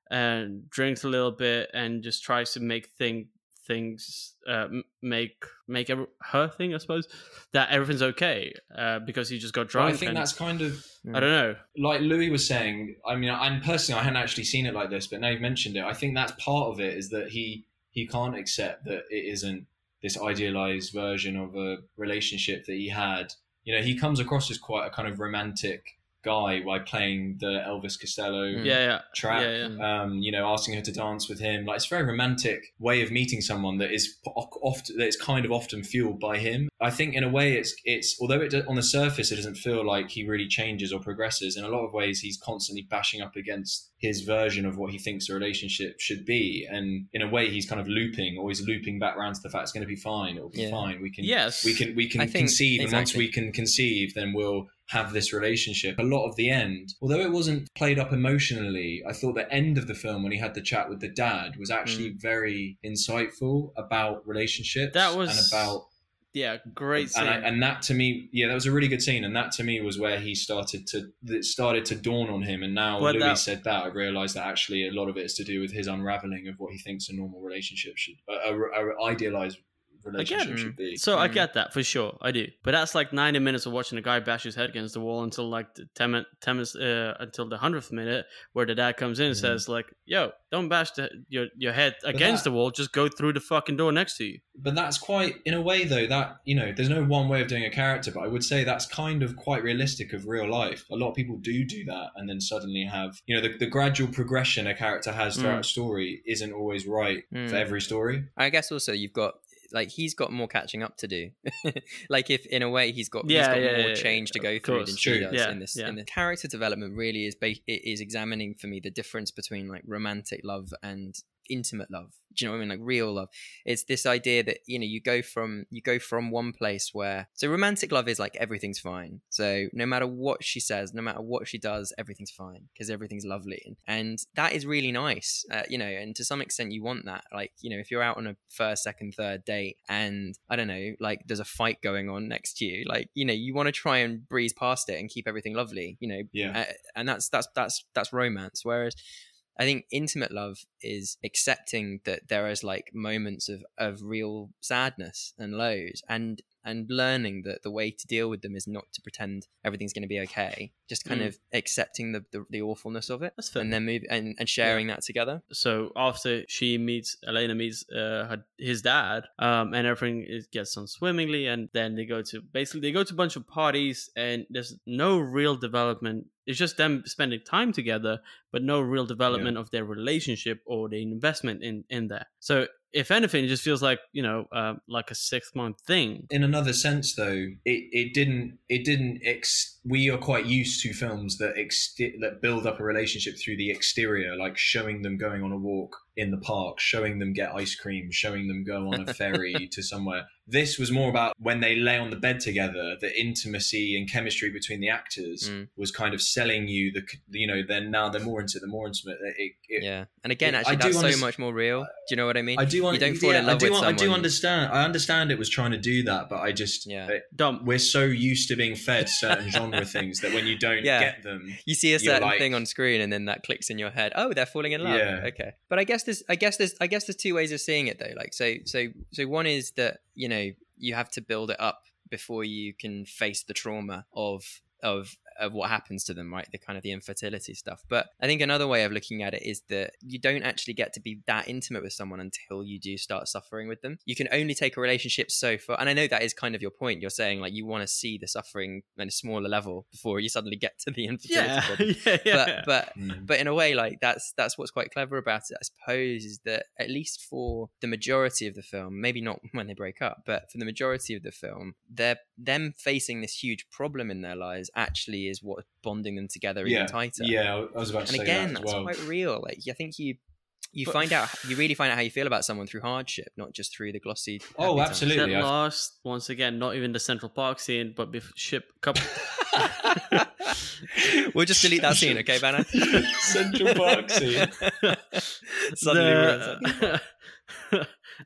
and drinks a little bit and just tries to make thing things uh, make make every, her thing, I suppose, that everything's okay uh, because he just got
Well,
drunk.
I think that's kind of
I don't know.
like Louis was saying. I mean, and personally, I hadn't actually seen it like this, but now you've mentioned it. I think that's part of it is that he he can't accept that it isn't this idealized version of a relationship that he had. You know, he comes across as quite a kind of romantic guy by playing the Elvis Costello
Mm.
yeah, yeah,
track.
yeah, yeah.
Um, you know, asking her to dance with him. Like it's a very romantic way of meeting someone that is often that is kind of often fueled by him. I think in a way it's it's although it on the surface it doesn't feel like he really changes or progresses. In a lot of ways, he's constantly bashing up against his version of what he thinks a relationship should be, and in a way, he's kind of looping, always looping back around to the fact it's going to be fine. It'll be
Yeah.
fine. We can
Yes.
we can we
I
can
think-
conceive, and once we can conceive, then we'll have this relationship. A lot of the end, although it wasn't played up emotionally, I thought the end of the film when he had the chat with the dad was actually mm. very insightful about relationships
That was-
and about
Yeah, great scene.
and, I, and that to me, yeah, that was a really good scene, and that to me was where he started to that started to dawn on him. And now
But
Louis
that-
said that, I realised that actually a lot of it is to do with his unraveling of what he thinks a normal relationship should, a, a, a idealized relationship
Again,
should be.
So I
Mm.
get that for sure, I do. But that's like ninety minutes of watching a guy bash his head against the wall until like the ten, min- 10 minutes, uh, until the hundredth minute, where the dad comes in and
Mhm.
says like, "Yo, don't bash the, your your head against
that-
the wall. Just go through the fucking door next to you."
But that's quite, in a way, though. That you know, there's no one way of doing a character, but I would say that's kind of quite realistic of real life. A lot of people do do that, and then suddenly have, you know, the, the gradual progression a character has throughout
Mm.
a story isn't always right
Mm.
for every story.
I guess also you've got like he's got more catching up to do. like if in a way he's got he's
Yeah,
got
yeah,
more
yeah,
change to go through
course.
than
True.
does in this.
yeah.
In the character development really is ba- it is examining for me the difference between like romantic love and intimate love. Do you know what I mean? Like real love. It's this idea that you know you go from you go from one place where so romantic love is like everything's fine. So no matter what she says, no matter what she does, everything's fine because everything's lovely, and that is really nice. Uh, you know, and to some extent you want that. Like you know, if you're out on a first, second, third date, and I don't know, like there's a fight going on next to you, like you know, you want to try and breeze past it and keep everything lovely. You know,
Yeah.
uh, and that's that's that's that's romance. Whereas I think intimate love is accepting that there is like moments of of real sadness and lows, and and learning that the way to deal with them is not to pretend everything's going to be okay. Just kind
Mm.
of accepting the, the the awfulness of it,
That's fair.
and then move and, and sharing that together.
so after she meets Elena meets uh, her, his dad, um, and everything is, gets on swimmingly, and then they go to basically they go to a bunch of parties, and there's no real development. It's just them spending time together, but no real development of their relationship or the investment in in there. So if anything, it just feels like you know uh, like a six month thing.
in another sense though it, it didn't it didn't ex- we are quite used to films that ex- that build up a relationship through the exterior like showing them going on a walk in the park showing them get ice cream showing them go on a ferry to somewhere this was more about when they lay on the bed together the intimacy and chemistry between the actors
Mm.
was kind of selling you the you know then now they're more into the more intimate it, it,
Yeah, and again,
I
actually,
do
that's so
underst-
much more real. Do you know what I mean?
I do want
You don't fall
yeah,
in love
I do
with
want, I do understand I understand it was trying to do that but I just
Yeah.
it-
Dumb.
we're so used to being fed certain genre things that when you don't
Yeah.
get them,
you see a certain
like-
thing on screen and then that clicks in your head oh they're falling in love
Yeah.
okay but i guess there's i guess there's i guess there's two ways of seeing it though like so so so one is that you know you have to build it up before you can face the trauma of of of what happens to them right? The kind of the infertility stuff. But i think another way of looking at it is that you don't actually get to be that intimate with someone until you do start suffering with them. You can only take a relationship so far and i know that is kind of your point. You're saying like you want to see the suffering at a smaller level before you suddenly get to the infertility
Yeah,
problem.
yeah, yeah.
but but
Mm.
but in a way like that's that's what's quite clever about it i suppose is that at least for the majority of the film maybe not when they break up but for the majority of the film they're them facing this huge problem in their lives actually is what bonding them together
yeah,
even tighter
yeah, I was about to
and
say
again
that as
that's
well.
quite real like i think you you
But-
find out you really find out how you feel about someone through hardship not just through the glossy
Oh,
happy times.
absolutely.
Ted
I've-
lost once again. Not even the Central Park scene, but bef- ship couple.
we'll just delete that scene okay Vanna
Central Park scene.
Suddenly.
The-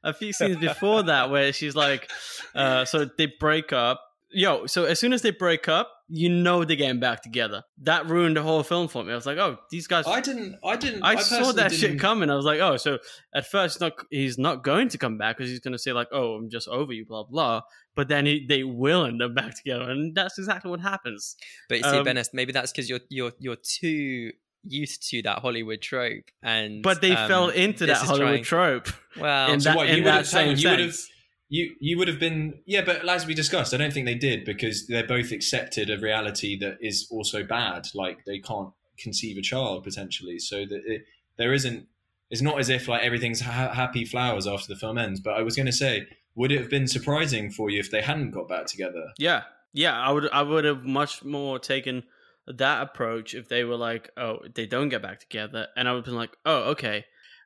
a few scenes before that where she's like uh so they break up yo so as soon as they break up you know they're getting back together that ruined the whole film for me i was like oh these guys
I didn't. I didn't.
I,
I
saw that shit
didn't-
coming. I was like, oh, so at first he's not he's not going to come back because he's going to say like, oh, I'm just over you, blah blah. But then he, they will end up back together, and that's exactly what happens.
But you see,
Um,
Benas, maybe that's because you're you're you're too used to that Hollywood trope, and
But they
um,
fell into that Hollywood
trying-
trope
Well,
in
So
that,
what,
in
you
that
would've- hang
same
you would've-
sense.
You you would have been yeah, but as we discussed, I don't think they did because they're both accepted a reality that is also bad. Like they can't conceive a child potentially, so that it, there isn't. It's not as if like everything's ha- happy flowers after the film ends. But I was going to say, would it have been surprising for you if they hadn't got back together?
Yeah, yeah, I would I would have much more taken that approach if they were like, oh, they don't get back together, and I would have been like, oh, okay.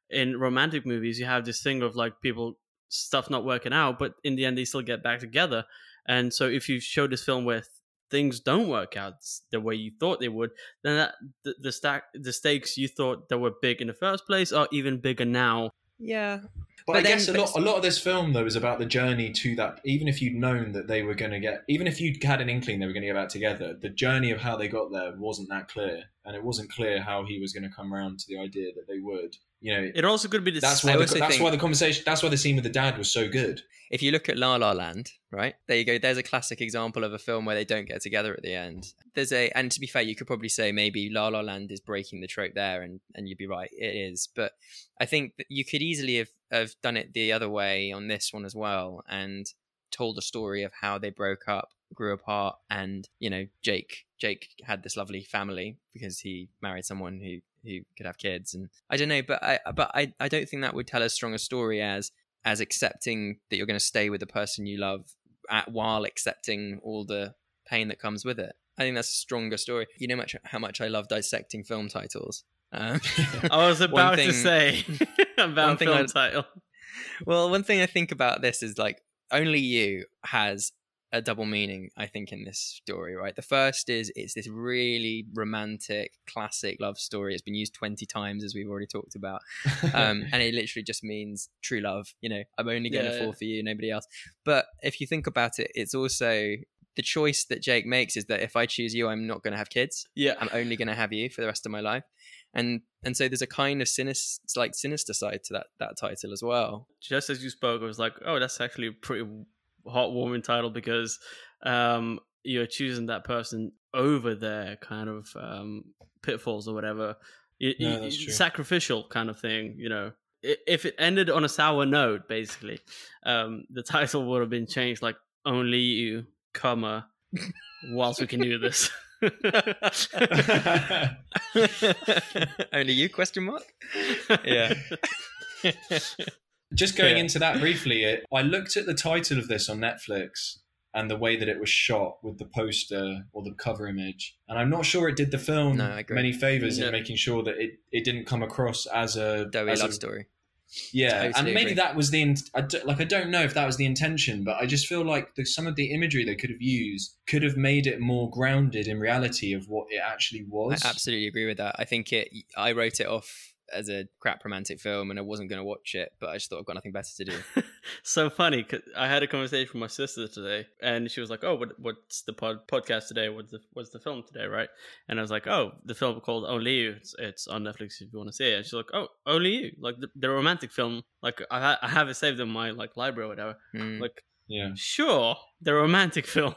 In romantic movies, you have this thing of like people stuff not working out, but in the end they still get back together. And so if you show this film where things don't work out the way you thought they would, then that the, the stack the stakes you thought that were big in the first place are even bigger now.
Yeah,
but,
But
I
then-
guess a lot, a lot of this film though is about the journey to that. Even if you'd known that they were going to get, even if you'd had an inkling they were going to get back together, the journey of how they got there wasn't that clear, and it wasn't clear how he was going to come around to the idea that they would. You know,
It also could be the
that's why the, that's
think-
why the conversation, that's why the scene with the dad was so good.
if you look at La La Land, right? There you go. There's a classic example of a film where they don't get together at the end. There's a, and to be fair, you could probably say maybe La La Land is breaking the trope there, and and you'd be right, it is. But I think that you could easily have have done it the other way on this one as well, and told a story of how they broke up, grew apart, and you know Jake Jake had this lovely family because he married someone who who could have kids, and I don't know, but I but I I don't think that would tell as strong a story as as accepting that you're going to stay with the person you love at, while accepting all the pain that comes with it. I think that's a stronger story. You know much how much I love dissecting film titles. Um,
I was about to say about
thing
film
I'd-
title.
well, one thing I think about this is like only you has a double meaning. I think in this story, right? The first is it's this really romantic, classic love story. It's been used twenty times as we've already talked about. um, and it literally just means true love. You know, I'm only going to
Yeah,
fall
yeah.
for you, nobody else. But if you think about it, it's also the choice that Jake makes is that if I choose you, I'm not going to have kids.
Yeah,
I'm only going to have you for the rest of my life. And and so there's a kind of sinister, like sinister side to that that title as well.
just as you spoke, I was like, oh, that's actually a pretty heartwarming title because um, you're choosing that person over their kind of um, pitfalls or whatever. Y-
that's true.
Sacrificial kind of thing, you know. If it ended on a sour note, basically, um, the title would have been changed like "Only You, comma, whilst we can do this."
only you? Question mark. Yeah.
Just going
Yeah.
into that briefly, it, I looked at the title of this on Netflix and the way that it was shot with the poster or the cover image, and I'm not sure it did the film
No,
many favors
Yeah.
in making sure that it, it didn't come across as a
Doughy
as a-
love story.
Yeah,
Totally
and maybe
agree.
that was the in- I d- like. I don't know if that was the intention, but I just feel like the, some of the imagery they could have used could have made it more grounded in reality of what it actually was.
I absolutely agree with that. I think it. I wrote it off as a crap romantic film, and I wasn't going to watch it, but I just thought I've got nothing better to do.
so funny because I had a conversation with my sister today, and she was like, "Oh, what, what's the pod, podcast today? What's the what's the film today, right?" And I was like, "Oh, the film called Only You. It's, it's on Netflix if you want to see it." And she's like, "Oh, Only You, like the, the romantic film. Like I, ha- I have it saved in my like library or whatever.
Mm.
Like,
yeah,
sure, the romantic film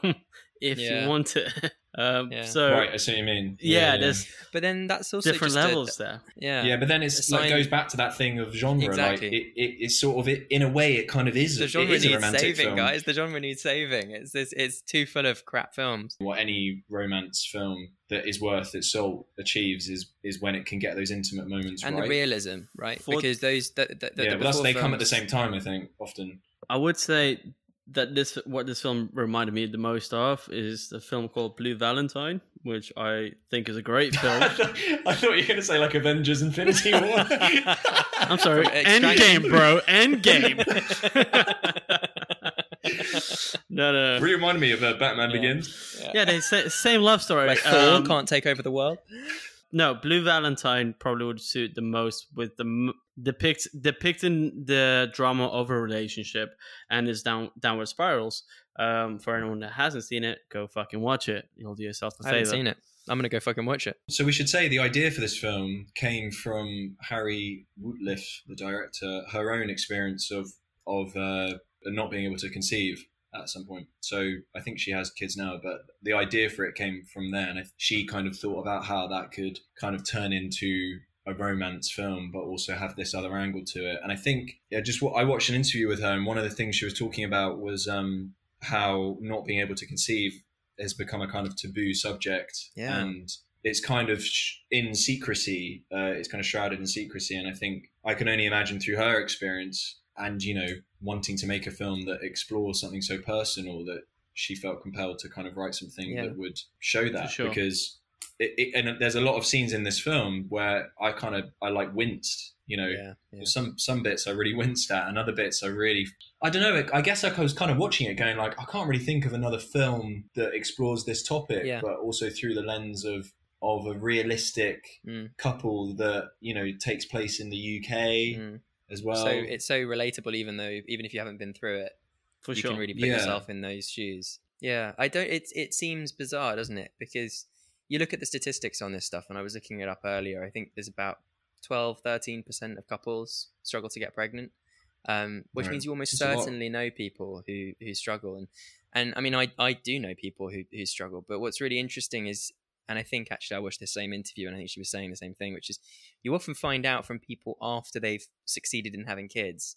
if
Yeah.
you want it. um,
Yeah.
So
right. I see what you mean.
yeah, there's
But then that's also
different
just a-
levels there.
yeah.
yeah, but then it's
Assign-
like goes back to that thing of genre.
Exactly.
Like it, it, it's sort of it in a way. It kind of is.
The
it
genre
is a
needs
romantic
saving,
film.
guys. The genre needs saving. It's this. It's too full of crap films.
What any romance film that is worth its salt achieves is is when it can get those intimate moments
and
right.
the realism, right?
For-
because those, the, the, the,
yeah,
the
but that's,
before
they come at the
films-
same time. I think often.
I would say that this what this film reminded me the most of is the film called Blue Valentine, which I think is a great film.
I thought you were going to say like Avengers: Infinity War.
I'm sorry,
From Extraction.
Endgame, bro, Endgame. no, no, no.
really reminded me of uh, Batman
Yeah.
Begins.
Yeah, they say same love story.
Where Thor
Um,
can't take over the world.
No, Blue Valentine probably would suit the most with the depict depicting the drama of a relationship and its down downward spirals. Um, for anyone that hasn't seen it, go fucking watch it. You'll do yourself a
I haven't
favor.
seen it. I'm gonna go fucking watch it.
So we should say the idea for this film came from Harry Wootliff, the director, her own experience of of uh, not being able to conceive at some point. So I think she has kids now, but the idea for it came from there, and she kind of thought about how that could kind of turn into a romance film, but also have this other angle to it. And I think, yeah, just what I watched an interview with her, and one of the things she was talking about was um, how not being able to conceive has become a kind of taboo subject,
Yeah.
and it's kind of in secrecy. Uh, it's kind of shrouded in secrecy, and I think I can only imagine through her experience and you know wanting to make a film that explores something so personal that she felt compelled to kind of write something
Yeah.
that would show that
sure.
because it, it, and there's a lot of scenes in this film where I kind of I like winced you know
yeah, yeah.
some some bits I really winced at and other bits I really I don't know I guess I was kind of watching it going like I can't really think of another film that explores this topic but also through the lens of of a realistic
Mm.
couple that you know takes place in the UK
Mm.
As well
so it's so relatable, even though even if you haven't been through it,
for
you
sure.
can really put
Yeah.
yourself in those shoes. Yeah, I don't. It it seems bizarre, doesn't it? Because you look at the statistics on this stuff, and I was looking it up earlier. I think there's about 12, 13 percent of couples struggle to get pregnant, um, which
Right.
means you almost
It's
certainly know people who who struggle. And and I mean, I I do know people who who struggle. But what's really interesting is. And I think actually I watched the same interview, and I think she was saying the same thing, which is you often find out from people after they've succeeded in having kids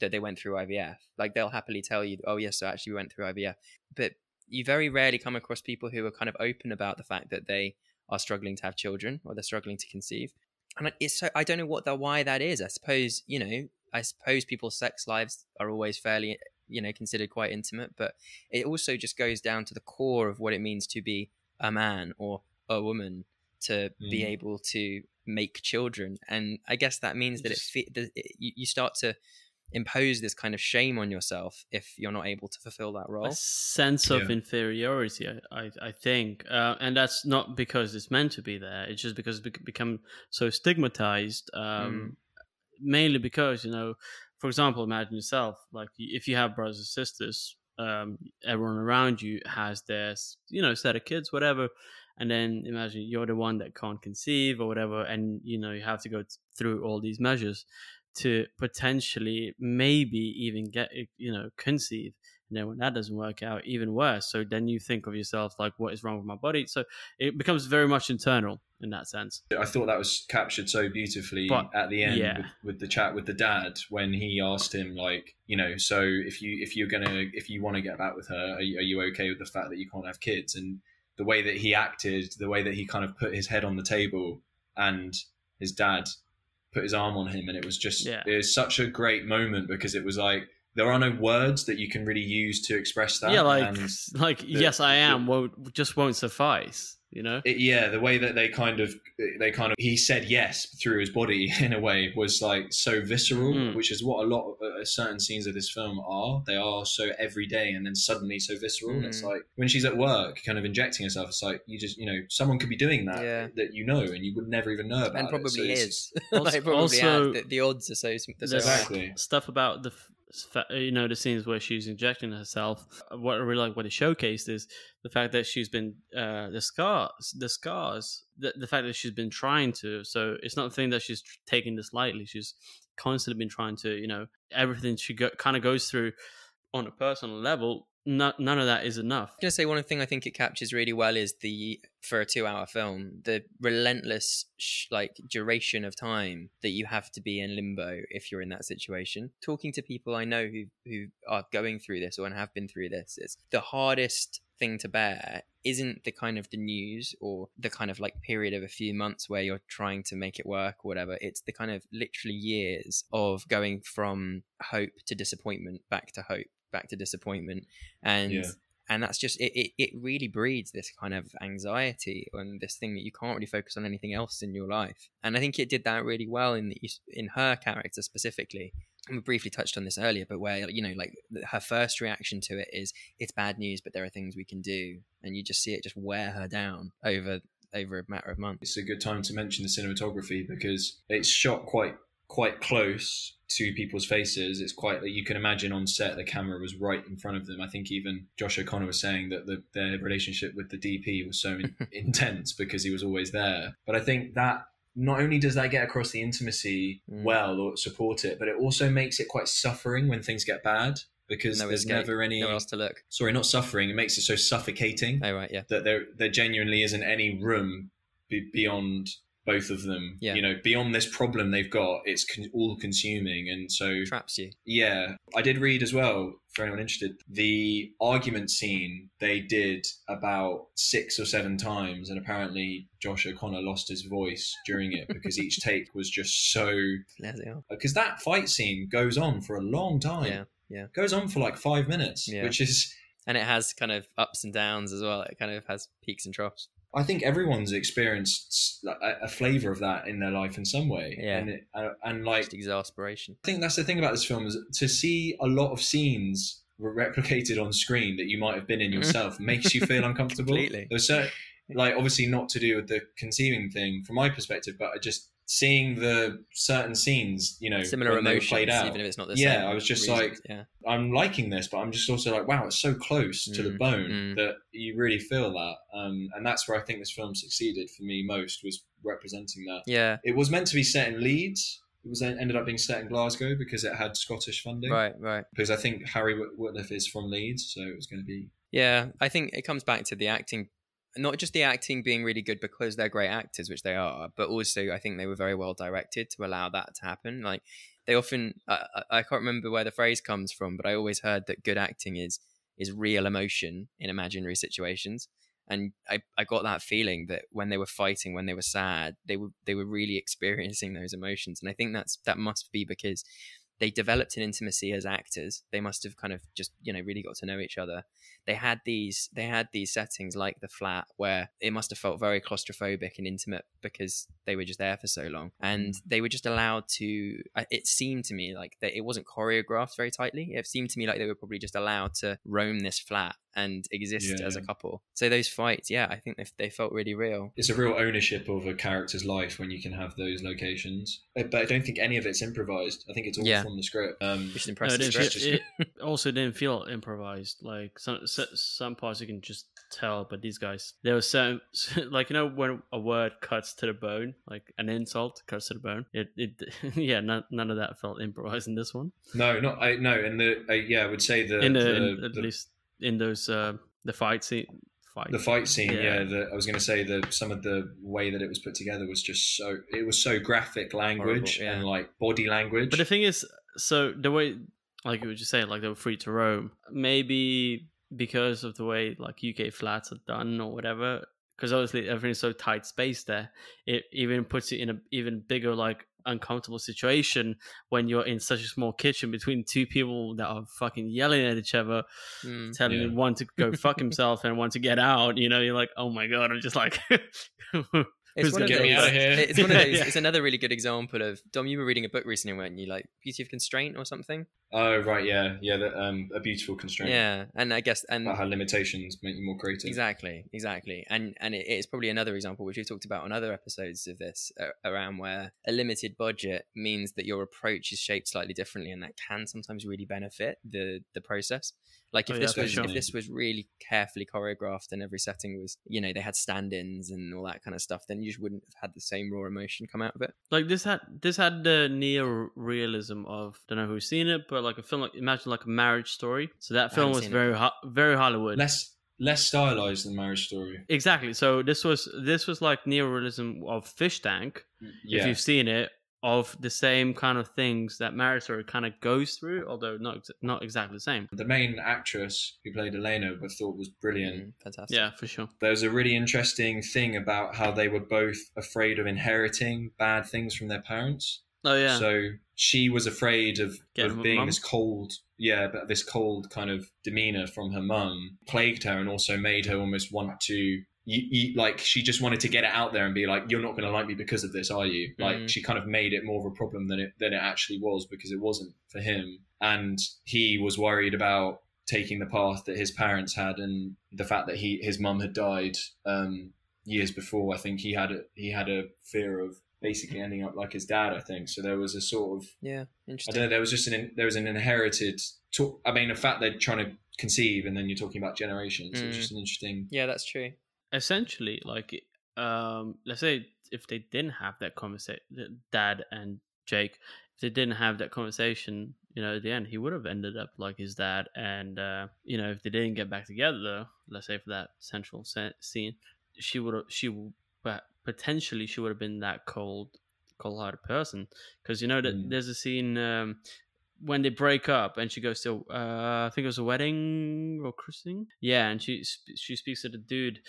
that they went through IVF. Like they'll happily tell you, "Oh yes, so actually we went through IVF." But you very rarely come across people who are kind of open about the fact that they are struggling to have children or they're struggling to conceive. And it's so I don't know what the why that is. I suppose you know, I suppose people's sex lives are always fairly you know considered quite intimate, but it also just goes down to the core of what it means to be a man or a woman to be
Mm.
able to make children. And i guess that means that it, fe- that it you you start to impose this kind of shame on yourself if you're not able to fulfill that role.
a sense of
Yeah.
inferiority I, I, I think. Uh, and that's not because it's meant to be there. It's just because it's bec- become so stigmatized um, mainly because you know for example imagine yourself like if you have brothers and sisters um, everyone around you has their you know set of kids whatever and then imagine you're the one that can't conceive or whatever and you know you have to go th- through all these measures to potentially maybe even get eh, you know conceive. And then when that doesn't work out even worse. So then you think of yourself like what is wrong with my body? So it becomes very much internal in that sense.
I thought that was captured so beautifully
But,
at the end
yeah.
with, with the chat with the dad when he asked him like you know so if you if you're gonna if you want to get back with her are you, are you okay with the fact that you can't have kids? And the way that he acted the way that he kind of put his head on the table and his dad put his arm on him and it was just
Yeah.
it was such a great moment because it was like there are no words that you can really use to express that
yeah like
and
like yes i am won't just won't suffice you know
it, yeah, the way that they kind of they kind of he said yes through his body in a way was like so visceral,
Mm.
which is what a lot of uh, certain scenes of this film are. They are so everyday and then suddenly so visceral. And it's
Mm.
like when she's at work, kind of injecting herself. It's like you just you know someone could be doing that
Yeah.
that you know and you would never even know about.
and
it.
probably
So
is
Also-
like probably
also-
The, the odds are so, so
There's.
Exactly.
stuff about the f- fa- you know the scenes where she's injecting herself what i really like what it showcased is the fact that she's been uh the scars the scars the, the fact that she's been trying to so it's not a thing that she's taking this lightly. She's constantly been trying to you know everything she go, kind of goes through on a personal level none of that is enough.
I'm gonna say one thing I think it captures really well is the for a two-hour film the relentless sh- like duration of time that you have to be in limbo if you're in that situation. Talking to people I know who who are going through this or have been through this, it's the hardest thing to bear isn't the kind of the news or the kind of like period of a few months where you're trying to make it work or whatever. It's the kind of literally years of going from hope to disappointment back to hope back to disappointment. And
Yeah.
and that's just it, it, it really breeds this kind of anxiety and this thing that you can't really focus on anything else in your life. And i think it did that really well in the, in her character specifically. And we briefly touched on this earlier but where you know like her first reaction to it is it's bad news but there are things we can do. And you just see it just wear her down over over a matter of months.
It's a good time to mention the cinematography because it's shot quite quite close to people's faces. It's quite like you can imagine on set the camera was right in front of them. I think even Josh O'Connor was saying that the, their relationship with the DP was so in, intense because he was always there. But I think that not only does that get across the intimacy
Mm.
well or support it, but it also makes it quite suffering when things get bad because
No
there's
escape,
never any
nowhere else to look
sorry not suffering. It makes it so suffocating
oh right yeah
that there there genuinely isn't any room be, beyond both of them.
Yeah.
You know, beyond this problem they've got, it's con- all consuming, and so
Traps you.
yeah, I did read as well. For anyone interested, the argument scene they did about six or seven times, and apparently Josh O'Connor lost his voice during it because each take was just so.
There they are.
Because uh, that fight scene goes on for a long time.
Yeah, yeah.
goes on for like five minutes,
Yeah.
which is
And it has kind of ups and downs as well. It kind of has peaks and troughs.
I think everyone's experienced a, a flavor of that in their life in some way.
Yeah.
And, it, uh, and like,
Just exasperation.
I think that's the thing about this film is to see a lot of scenes replicated on screen that you might have been in yourself makes you feel uncomfortable.
Completely.
There's certain, like obviously not to do with the conceiving thing from my perspective, but I just seeing the certain scenes, you know,
Similar emotions,
played out.
even if it's not the
Yeah,
same.
I was just
reasons.
like-
yeah,
I'm liking this, but I'm just also like, wow, it's so close to the
Mm,
bone
mm.
that you really feel that, um, and that's where I think this film succeeded for me most was representing that.
yeah,
It was meant to be set in Leeds. It was ended up being set in Glasgow because it had Scottish funding.
right, right.
Because I think Harry Whit- Whitliff is from Leeds, so it was going to be.
Yeah, I think it comes back to the acting, not just the acting being really good because they're great actors, which they are, but also I think they were very well directed to allow that to happen. Like they often, I, I I can't remember where the phrase comes from, but I always heard that good acting is is real emotion in imaginary situations. And I, I got that feeling that when they were fighting, when they were sad, they were they were really experiencing those emotions. And I think that's that must be because they developed an intimacy as actors. They must have kind of just you know really got to know each other. They had these they had these settings like the flat where it must have felt very claustrophobic and intimate because they were just there for so long, and mm. they were just allowed to. It seemed to me like that it wasn't choreographed very tightly. It seemed to me like they were probably just allowed to roam this flat and exist
Yeah,
as a couple. So those fights, yeah, I think they, they felt really real.
It's a real ownership of a character's life when you can have those locations. Uh, But I don't think any of it's improvised. I think it's all
Yeah.
from the script. Um,
Which is
No,
impressive.
it,
Stretch
didn't feel- it also didn't feel improvised. Like some some parts you can just tell, but these guys, there was some like you know when a word cuts to the bone, like an insult cuts to the bone. It it yeah, none, none of that felt improvised in this one.
no, not I. No, and the uh, yeah, I would say the
in the,
the,
in, at
the-
least in those uh, the fight scene, fight.
the fight scene
Yeah.
yeah, the, i was going to say that some of the way that it was put together was just so it was so graphic language
Horrible, yeah.
and like body language
But the thing is, so the way, like you were just saying, like they were free to roam. Maybe because of the way like UK flats are done or whatever. Because obviously everything's so tight space there, it even puts you in a even bigger like uncomfortable situation when you're in such a small kitchen between two people that are fucking yelling at each other,
Mm.
telling
Yeah.
one to go fuck himself and one to get out. You know, you're like, oh my god, I'm just like.
It's one of
gonna
get me
those-
out of here?
It's one of those.
Yeah.
It's another really good example of Dom. You were reading a book recently, weren't you? Like Beauty of Constraint or something.
oh right yeah yeah the, um, a beautiful constraint
Yeah, and I guess and
about how limitations make you more creative
exactly, exactly, and and it's probably another example which we've talked about on other episodes of this uh, around where a limited budget means that your approach is shaped slightly differently, and that can sometimes really benefit the the process. Like oh, if
Oh, yeah,
this was
sure.
if this was really carefully choreographed and every setting was you know they had stand-ins and all that kind of stuff, then you just wouldn't have had the same raw emotion come out of it.
like this had this had the neo realism of don't know who's seen it, but like a film like imagine like a marriage story. So that film was very ho- very Hollywood.
less less stylized than marriage story
Exactly. So this was this was like neo realism of Fish Tank, mm,
if
you've seen it, of the same kind of things that marriage story kind of goes through, although not ex- not exactly the same.
the main actress who played Elena I thought was brilliant
Mm, fantastic.
Yeah, for sure.
there was a really interesting thing about how they were both afraid of inheriting bad things from their parents
Oh yeah.
So she was afraid of,
Getting
of being
mum?
this cold, yeah, but this cold kind of demeanor from her mum plagued her and also made her almost want to. You, you, like she just wanted to get it out there and be like, "You're not going to like me because of this, are you?" Like
Mhm.
she kind of made it more of a problem than it than it actually was because it wasn't for him, and he was worried about taking the path that his parents had and the fact that he his mum had died um, years before. I think he had a he had a fear of basically ending up like his dad. I think so. There was a sort of
Yeah, interesting.
I don't know. There was just an there was an inherited. Talk, I mean, the fact they're trying to conceive and then you're talking about generations. So it's
Mm.
just an interesting.
Yeah, that's true.
Essentially like um let's say if they didn't have that conversation dad and jake if they didn't have that conversation you know at the end he would have ended up like his dad and uh you know if they didn't get back together though let's say for that central scene she would have she would potentially she would have been that cold, cold-hearted person. Because you know that
Mm.
there's a scene um, when they break up and she goes to, uh, I think it was a wedding or christening. Yeah, and she she speaks to the dude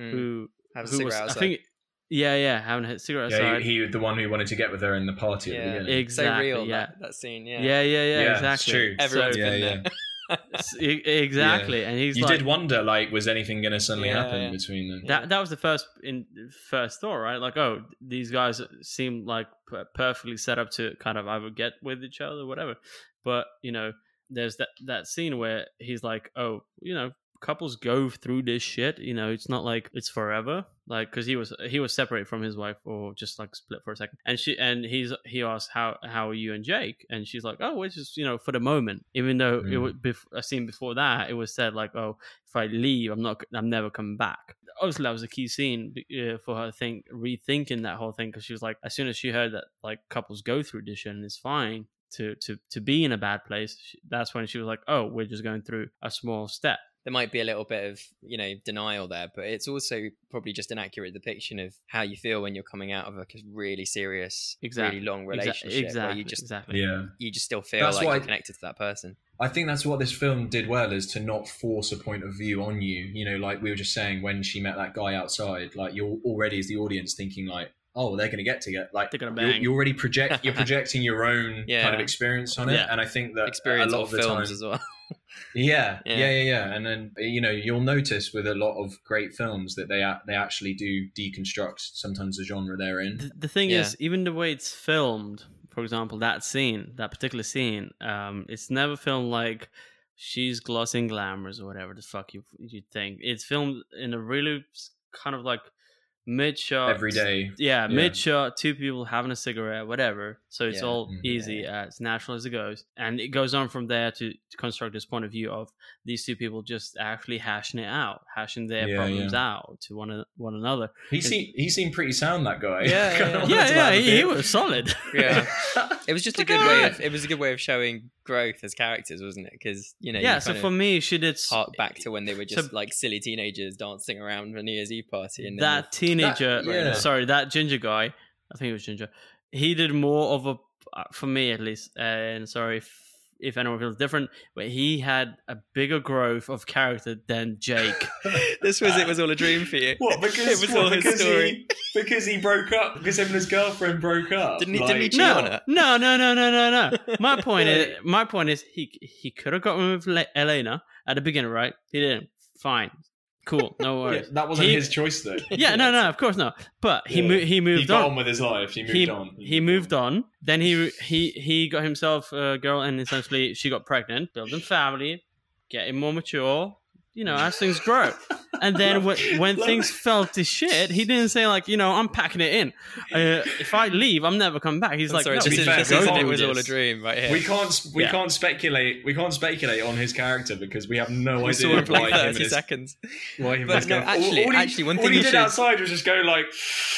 Mm.
who
Have a
who was,
cigarette
I think, yeah, yeah, having a cigarette
Yeah,
outside.
he, he the one who wanted to get with her in the party at
yeah,
the beginning.
Exactly,
so real
yeah.
that, that scene. Yeah,
yeah, yeah, yeah,
Yeah, it's
exactly.
true.
Everyone's
So-
been
yeah.
there.
s- exactly, and he's
you
like,
did wonder, like, was anything going to suddenly
Yeah,
happen
yeah.
between them?
that that was the first in first thought, right? Like, oh, these guys seem like perfectly set up to kind of either get with each other, or whatever. But you know, there's that that scene where he's like, oh, you know, couples go through this shit. You know, it's not like it's forever. Like, because he was he was separated from his wife or just like split for a second, and she and he's he asked how how are you and Jake, and she's like, oh, it's just you know for the moment. Even though it
Mm.
was bef- a scene before that, it was said like, oh, if I leave, I'm not, I'm never coming back. Obviously, that was a key scene uh, for her. I think rethinking that whole thing because she was like, as soon as she heard that like couples go through this shit and it's fine to to to be in a bad place, that's when she was like, oh, we're just going through a small step.
There might be a little bit of you know denial there, but it's also probably just an accurate depiction of how you feel when you're coming out of a really serious,
Exactly.
really long
Exa-
relationship where
exactly,
you just
exactly.
yeah.
you just still feel
That's
like
why-
you're connected to that person.
I think that's what this film did well is to not force a point of view on you. You know, like we were just saying when she met that guy outside, like you're already as the audience thinking like, oh, they're going to get together. Like
They're gonna
you're,
bang.
you already project, you're projecting your own
Yeah.
kind of experience on it,
Yeah.
and I think that
Experience
a lot
of
of the
films
time,
as well.
Yeah,
Yeah.
yeah, yeah, yeah. And then you know you'll notice with a lot of great films that they they actually do deconstruct sometimes the genre they're in.
The, the thing
Yeah.
is, even the way it's filmed, for example, that scene, that particular scene, um, it's never filmed like she's glossing glamours or whatever the fuck you you think. It's filmed in a really kind of like mid shot
Every day,
Yeah,
Yeah.
mid shot, two people having a cigarette, whatever. So it's
Yeah.
all
Mhm.
easy,
Yeah.
as natural as it goes, and it goes on from there to, to construct this point of view of these two people just actually hashing it out, hashing their
Yeah,
problems
yeah.
out to one a- one another.
he seemed he seemed pretty sound that guy.
Yeah,
Kinda
yeah.
Yeah, yeah, he, he was solid.
Yeah. It was just a good way of it was a good way of showing growth as characters, wasn't it? Because you know,
yeah,
you
so for me, she did s-
hark back to when they were
so-
just like silly teenagers dancing around for New Year's Eve party, and
that teenager.
That- yeah.
Sorry, that ginger guy. I think it was ginger. He did more of a, uh, for me at least. And sorry if if anyone feels different, but he had a bigger growth of character than Jake.
this was it was all a dream for you.
What? Because
it was
what,
all his story.
he because he broke up because him and his girlfriend broke up.
Didn't he-
Like,
didn't he cheat
no,
on her?
no, no, no, no, no, no. My point is, my point is, he he could have gotten with Le- Elena at the beginning, right? He didn't. Fine, cool, no
Yeah,
worries.
that wasn't
He-
his choice though.
Yeah, no, no, of course not. But he
Yeah.
mo- he moved
he got
on.
on with his life. He moved
he
on.
he moved on. Then he he he got himself a girl, and essentially she got pregnant, building family, getting more mature. You know, as things grow. And then when, when things
it.
fell to shit, he didn't say like, you know, I'm packing it in. Uh, if I leave, I'm never coming back. He's
I'm
like,
sorry,
no,
this,
be
is,
fair,
this
we
isn't
can't
it was all a dream right here.
We can't we
Yeah.
can't speculate we can't speculate on his character because we have no
we saw
idea
him for like
why him and
30 seconds.
why him and
But
his
no,
girlfriend-
actually-
all he,
actually, one
all
thing
he
you
did
should-
outside was just go like,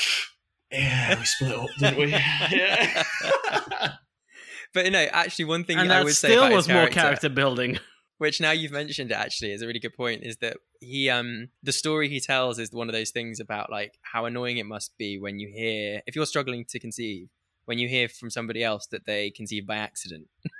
yeah, we split up, didn't we? yeah.
But you know, actually, one thing
and
I
that
would say
still
about
was
his
more
character,
character building.
Which now you've mentioned it actually is a really good point, is that he um the story he tells is one of those things about like how annoying it must be when you hear if you're struggling to conceive when you hear from somebody else that they conceive by accident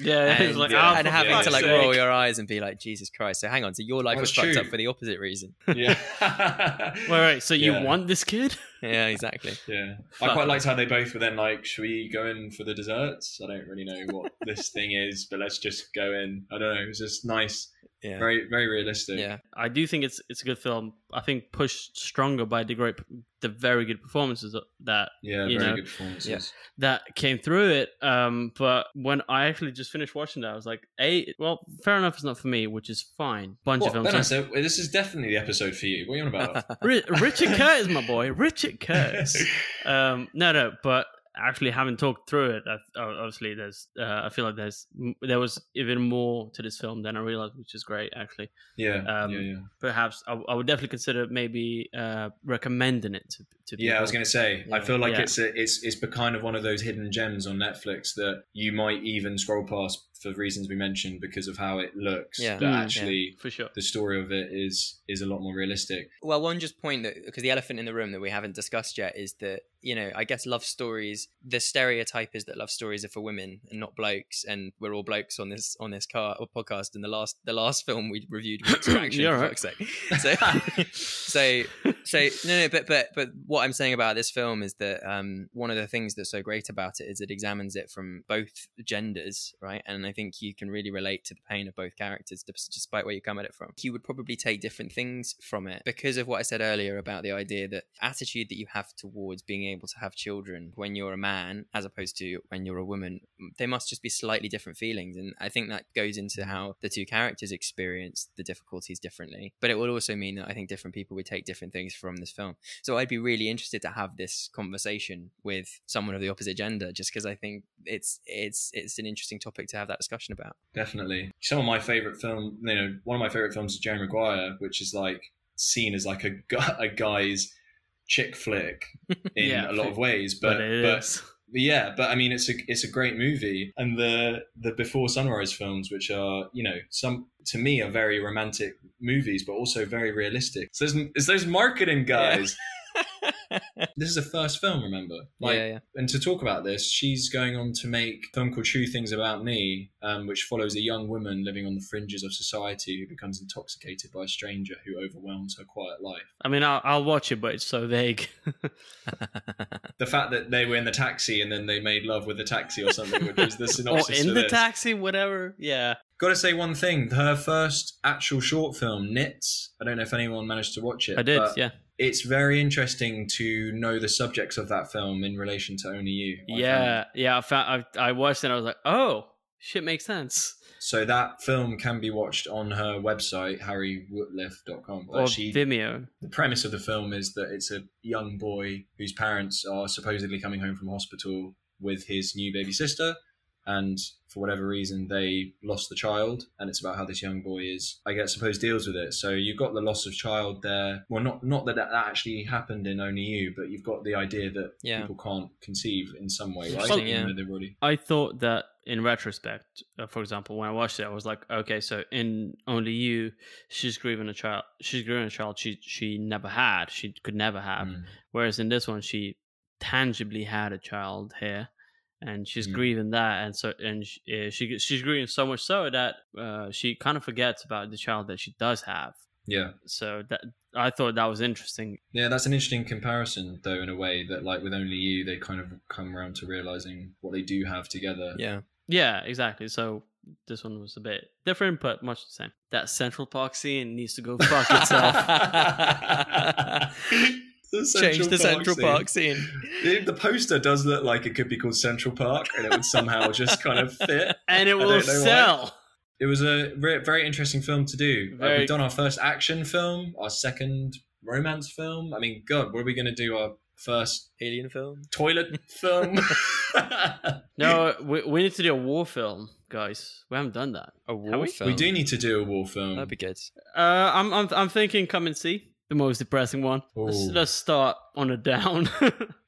Yeah,
and,
it's like,
yeah,
oh,
and having to like
sake.
roll your eyes and be like Jesus Christ so hang on so your life
That's
was fucked up for the opposite reason
yeah.
Wait, wait, so you
Yeah.
want this kid?
Yeah exactly
Yeah, I quite liked how they both were then like, should we go in for the desserts? I don't really know what this thing is, but let's just go in. I don't know. It was just nice,
yeah
very very realistic.
yeah
I do think it's it's a good film. I think pushed stronger by the great, the very good performances that
yeah,
You
very
know,
good performances.
that came through it. Um, but when I actually just finished watching that, I was like, "A, well, fair enough, it's not for me," which is fine. Bunch
What,
of
Ben,
films.
so this is definitely the episode for you. What are you on about?
Ri- Richard Curtis, my boy, Richard Curtis. Um, no, no, but actually having talked through it, I, obviously there's, uh, I feel like there's, there was even more to this film than I realized, which is great actually.
yeah,
Um,
yeah, yeah.
Perhaps I, I would definitely consider maybe uh, recommending it to, to people.
Yeah, I was going to say. I feel like
Yeah.
it's a, it's it's kind of one of those hidden gems on Netflix that you might even scroll past for reasons we mentioned because of how it looks.
Yeah.
But
Mm, yeah.
actually,
for sure.
the story of it is is a lot more realistic.
Well, one just point that because the elephant in the room that we haven't discussed yet is that you know I guess love stories. The stereotype is that love stories are for women and not blokes, and we're all blokes on this on this car or podcast. And the last the last film we reviewed was Extraction.
Yeah,
for
right.
fuck's sake. So, so so no no but but but what I'm saying about this film is that um one of the things that's so great about it is it examines it from both genders, right? And I think you can really relate to the pain of both characters, despite where you come at it from. You would probably take different things from it because of what I said earlier about the idea that attitude that you have towards being able to have children when you're a man, as opposed to when you're a woman, they must just be slightly different feelings. And I think that goes into how the two characters experience the difficulties differently. But it will also mean that I think different people would take different things from this film. So I'd be really interested to have this conversation with someone of the opposite gender, just because I think it's it's it's an interesting topic to have that discussion about.
Definitely. Some of my favorite film, you know, one of my favorite films is Jerry Maguire, which is like seen as like a a guy's chick flick in
Yeah,
a lot of ways, but
But
but. Yeah, but I mean, it's a it's a great movie, and the the Before Sunrise films, which are you know some to me are very romantic movies, but also very realistic. So it's, it's those marketing guys. This is a first film, remember? Like,
yeah, yeah.
and to talk about this, she's going on to make a film called True Things About Me, um, which follows a young woman living on the fringes of society who becomes intoxicated by a stranger who overwhelms her quiet life.
I mean, I'll, I'll watch it, but it's so vague.
The fact that they were in the taxi and then they made love with the taxi or something, which was the synopsis.
or
synopsis
in the
this.
taxi, whatever. Yeah.
Got to say one thing: her first actual short film, Nits. I don't know if anyone managed to watch it.
I did.
but
Yeah.
It's very interesting to know the subjects of that film in relation to Only You. I
Yeah. Yeah. I found. I, I watched it. and I was like, oh, shit makes sense.
So that film can be watched on her website, harrywootliff.com. But
Or
she,
Vimeo.
the premise of the film is that it's a young boy whose parents are supposedly coming home from hospital with his new baby sister. And for whatever reason, they lost the child. And it's about how this young boy is, I guess, suppose deals with it. So you've got the loss of child there. Well, not not that that actually happened in Only You, but you've got the idea that
Yeah.
people can't conceive in some way, right? Even
yeah.
though
I thought that in retrospect, uh, for example, when I watched it, I was like, okay, so in Only You, she's grieving a child. She's grieving a child she she never had. She could never have.
Mm.
Whereas in this one, she tangibly had a child here, and she's
Mm.
grieving that, and so and sh- uh, she she's grieving so much so that uh, she kind of forgets about the child that she does have.
yeah.
So that I thought that was interesting.
Yeah, that's an interesting comparison, though, in a way that, like, with Only You, they kind of come around to realizing what they do have together.
Yeah.
Yeah, exactly. So this one was a bit different, but much the same. That Central Park scene needs to go fuck itself.
The
Change the Central
scene.
Park scene.
The, the poster does look like it could be called Central Park, and it would somehow just kind of fit.
and it
I
will
don't why.
sell.
It was a re- very interesting film to do. Uh, we've done our first action film, our second romance film. I mean, God, what are we going to do? Our first
Alien film.
toilet film?
No, we, we need to do a war film, guys. We haven't done that.
A war
we?
film.
we do need to do a war film.
That'd be good.
Uh, I'm I'm I'm thinking come and see the most depressing one. Let's, let's start on a down.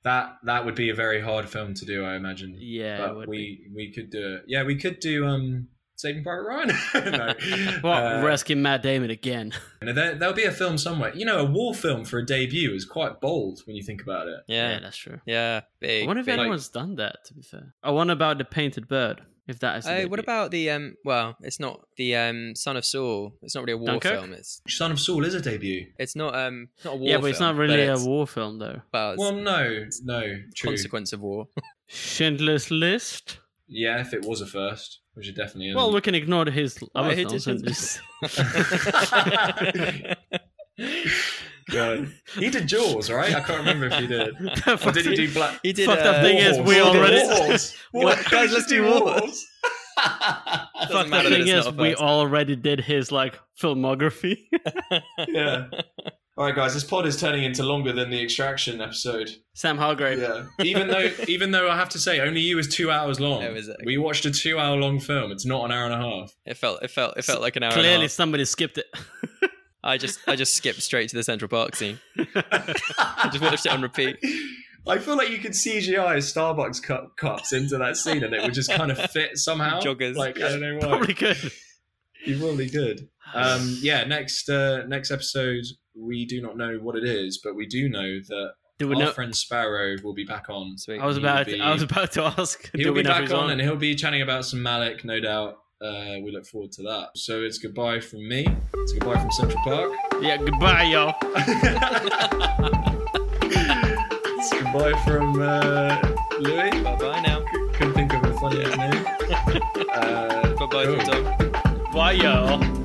That that would be a very hard film to do, I imagine.
yeah,
but
would
we we could do it. Yeah, we could do um Saving Private Ryan. no.
well,
Uh,
rescue Matt Damon again.
there, there'll be a film somewhere. You know, a war film for a debut is quite bold when you think about it.
Yeah,
Yeah.
that's true.
Yeah.
I wonder if
big.
anyone's done that. To be fair, I wonder about the painted bird. If that is. the
Oh, what about the um? Well, it's not the um Son of Saul. It's not really a war
Dunkirk?
film. It's
Son of Saul is a debut.
it's not um not a war.
Yeah, but it's
film,
not really a war film though.
Well, it's
Well, no, no, true.
consequence of war.
Schindler's List.
Yeah, if it was a first, which it definitely is.
Well, we can ignore his other
Why
films and
you-
just.
God. he did Jaws, right? I can't remember if he did. Or did he do Black?
He did.
Fucked up
uh,
thing is we already-
Wars.
What?
What?
Guys, let's do Wars.
Wars.
Fuck the
that
thing is, we already did his like filmography.
yeah. All right, guys. This pod is turning into longer than the Extraction episode.
Sam Hargrave.
Yeah. Even though, even though I have to say, only you is two hours long.
Oh, is it?
We watched a two-hour-long film. It's not an hour and a half.
It felt it felt it felt like an hour. and a
Clearly,
half.
somebody skipped it.
I just I just skipped straight to the Central Park scene. I just watched it on repeat.
I feel like you could CGI Starbucks cup, cups into that scene, and it would just kind of fit somehow.
Joggers.
Like I don't know why.
Probably good.
You probably could. Um, yeah. Next, uh, next episode, we do not know what it is, but we do know that
Do we
our
know?
friend Sparrow will be back on.
Sweet.
I was about.
will be-
I was about to ask.
He'll
we
be
know
back
who's
on, and he'll be chatting about some Malick, no doubt. Uh, we look forward to that. So it's goodbye from me. It's goodbye from Central Park.
Yeah. Goodbye, y'all.
it's goodbye from uh, Louis.
Bye bye now.
Couldn't think of a funny name. Uh,
Bye bye
cool.
Tom.
Bye, y'all.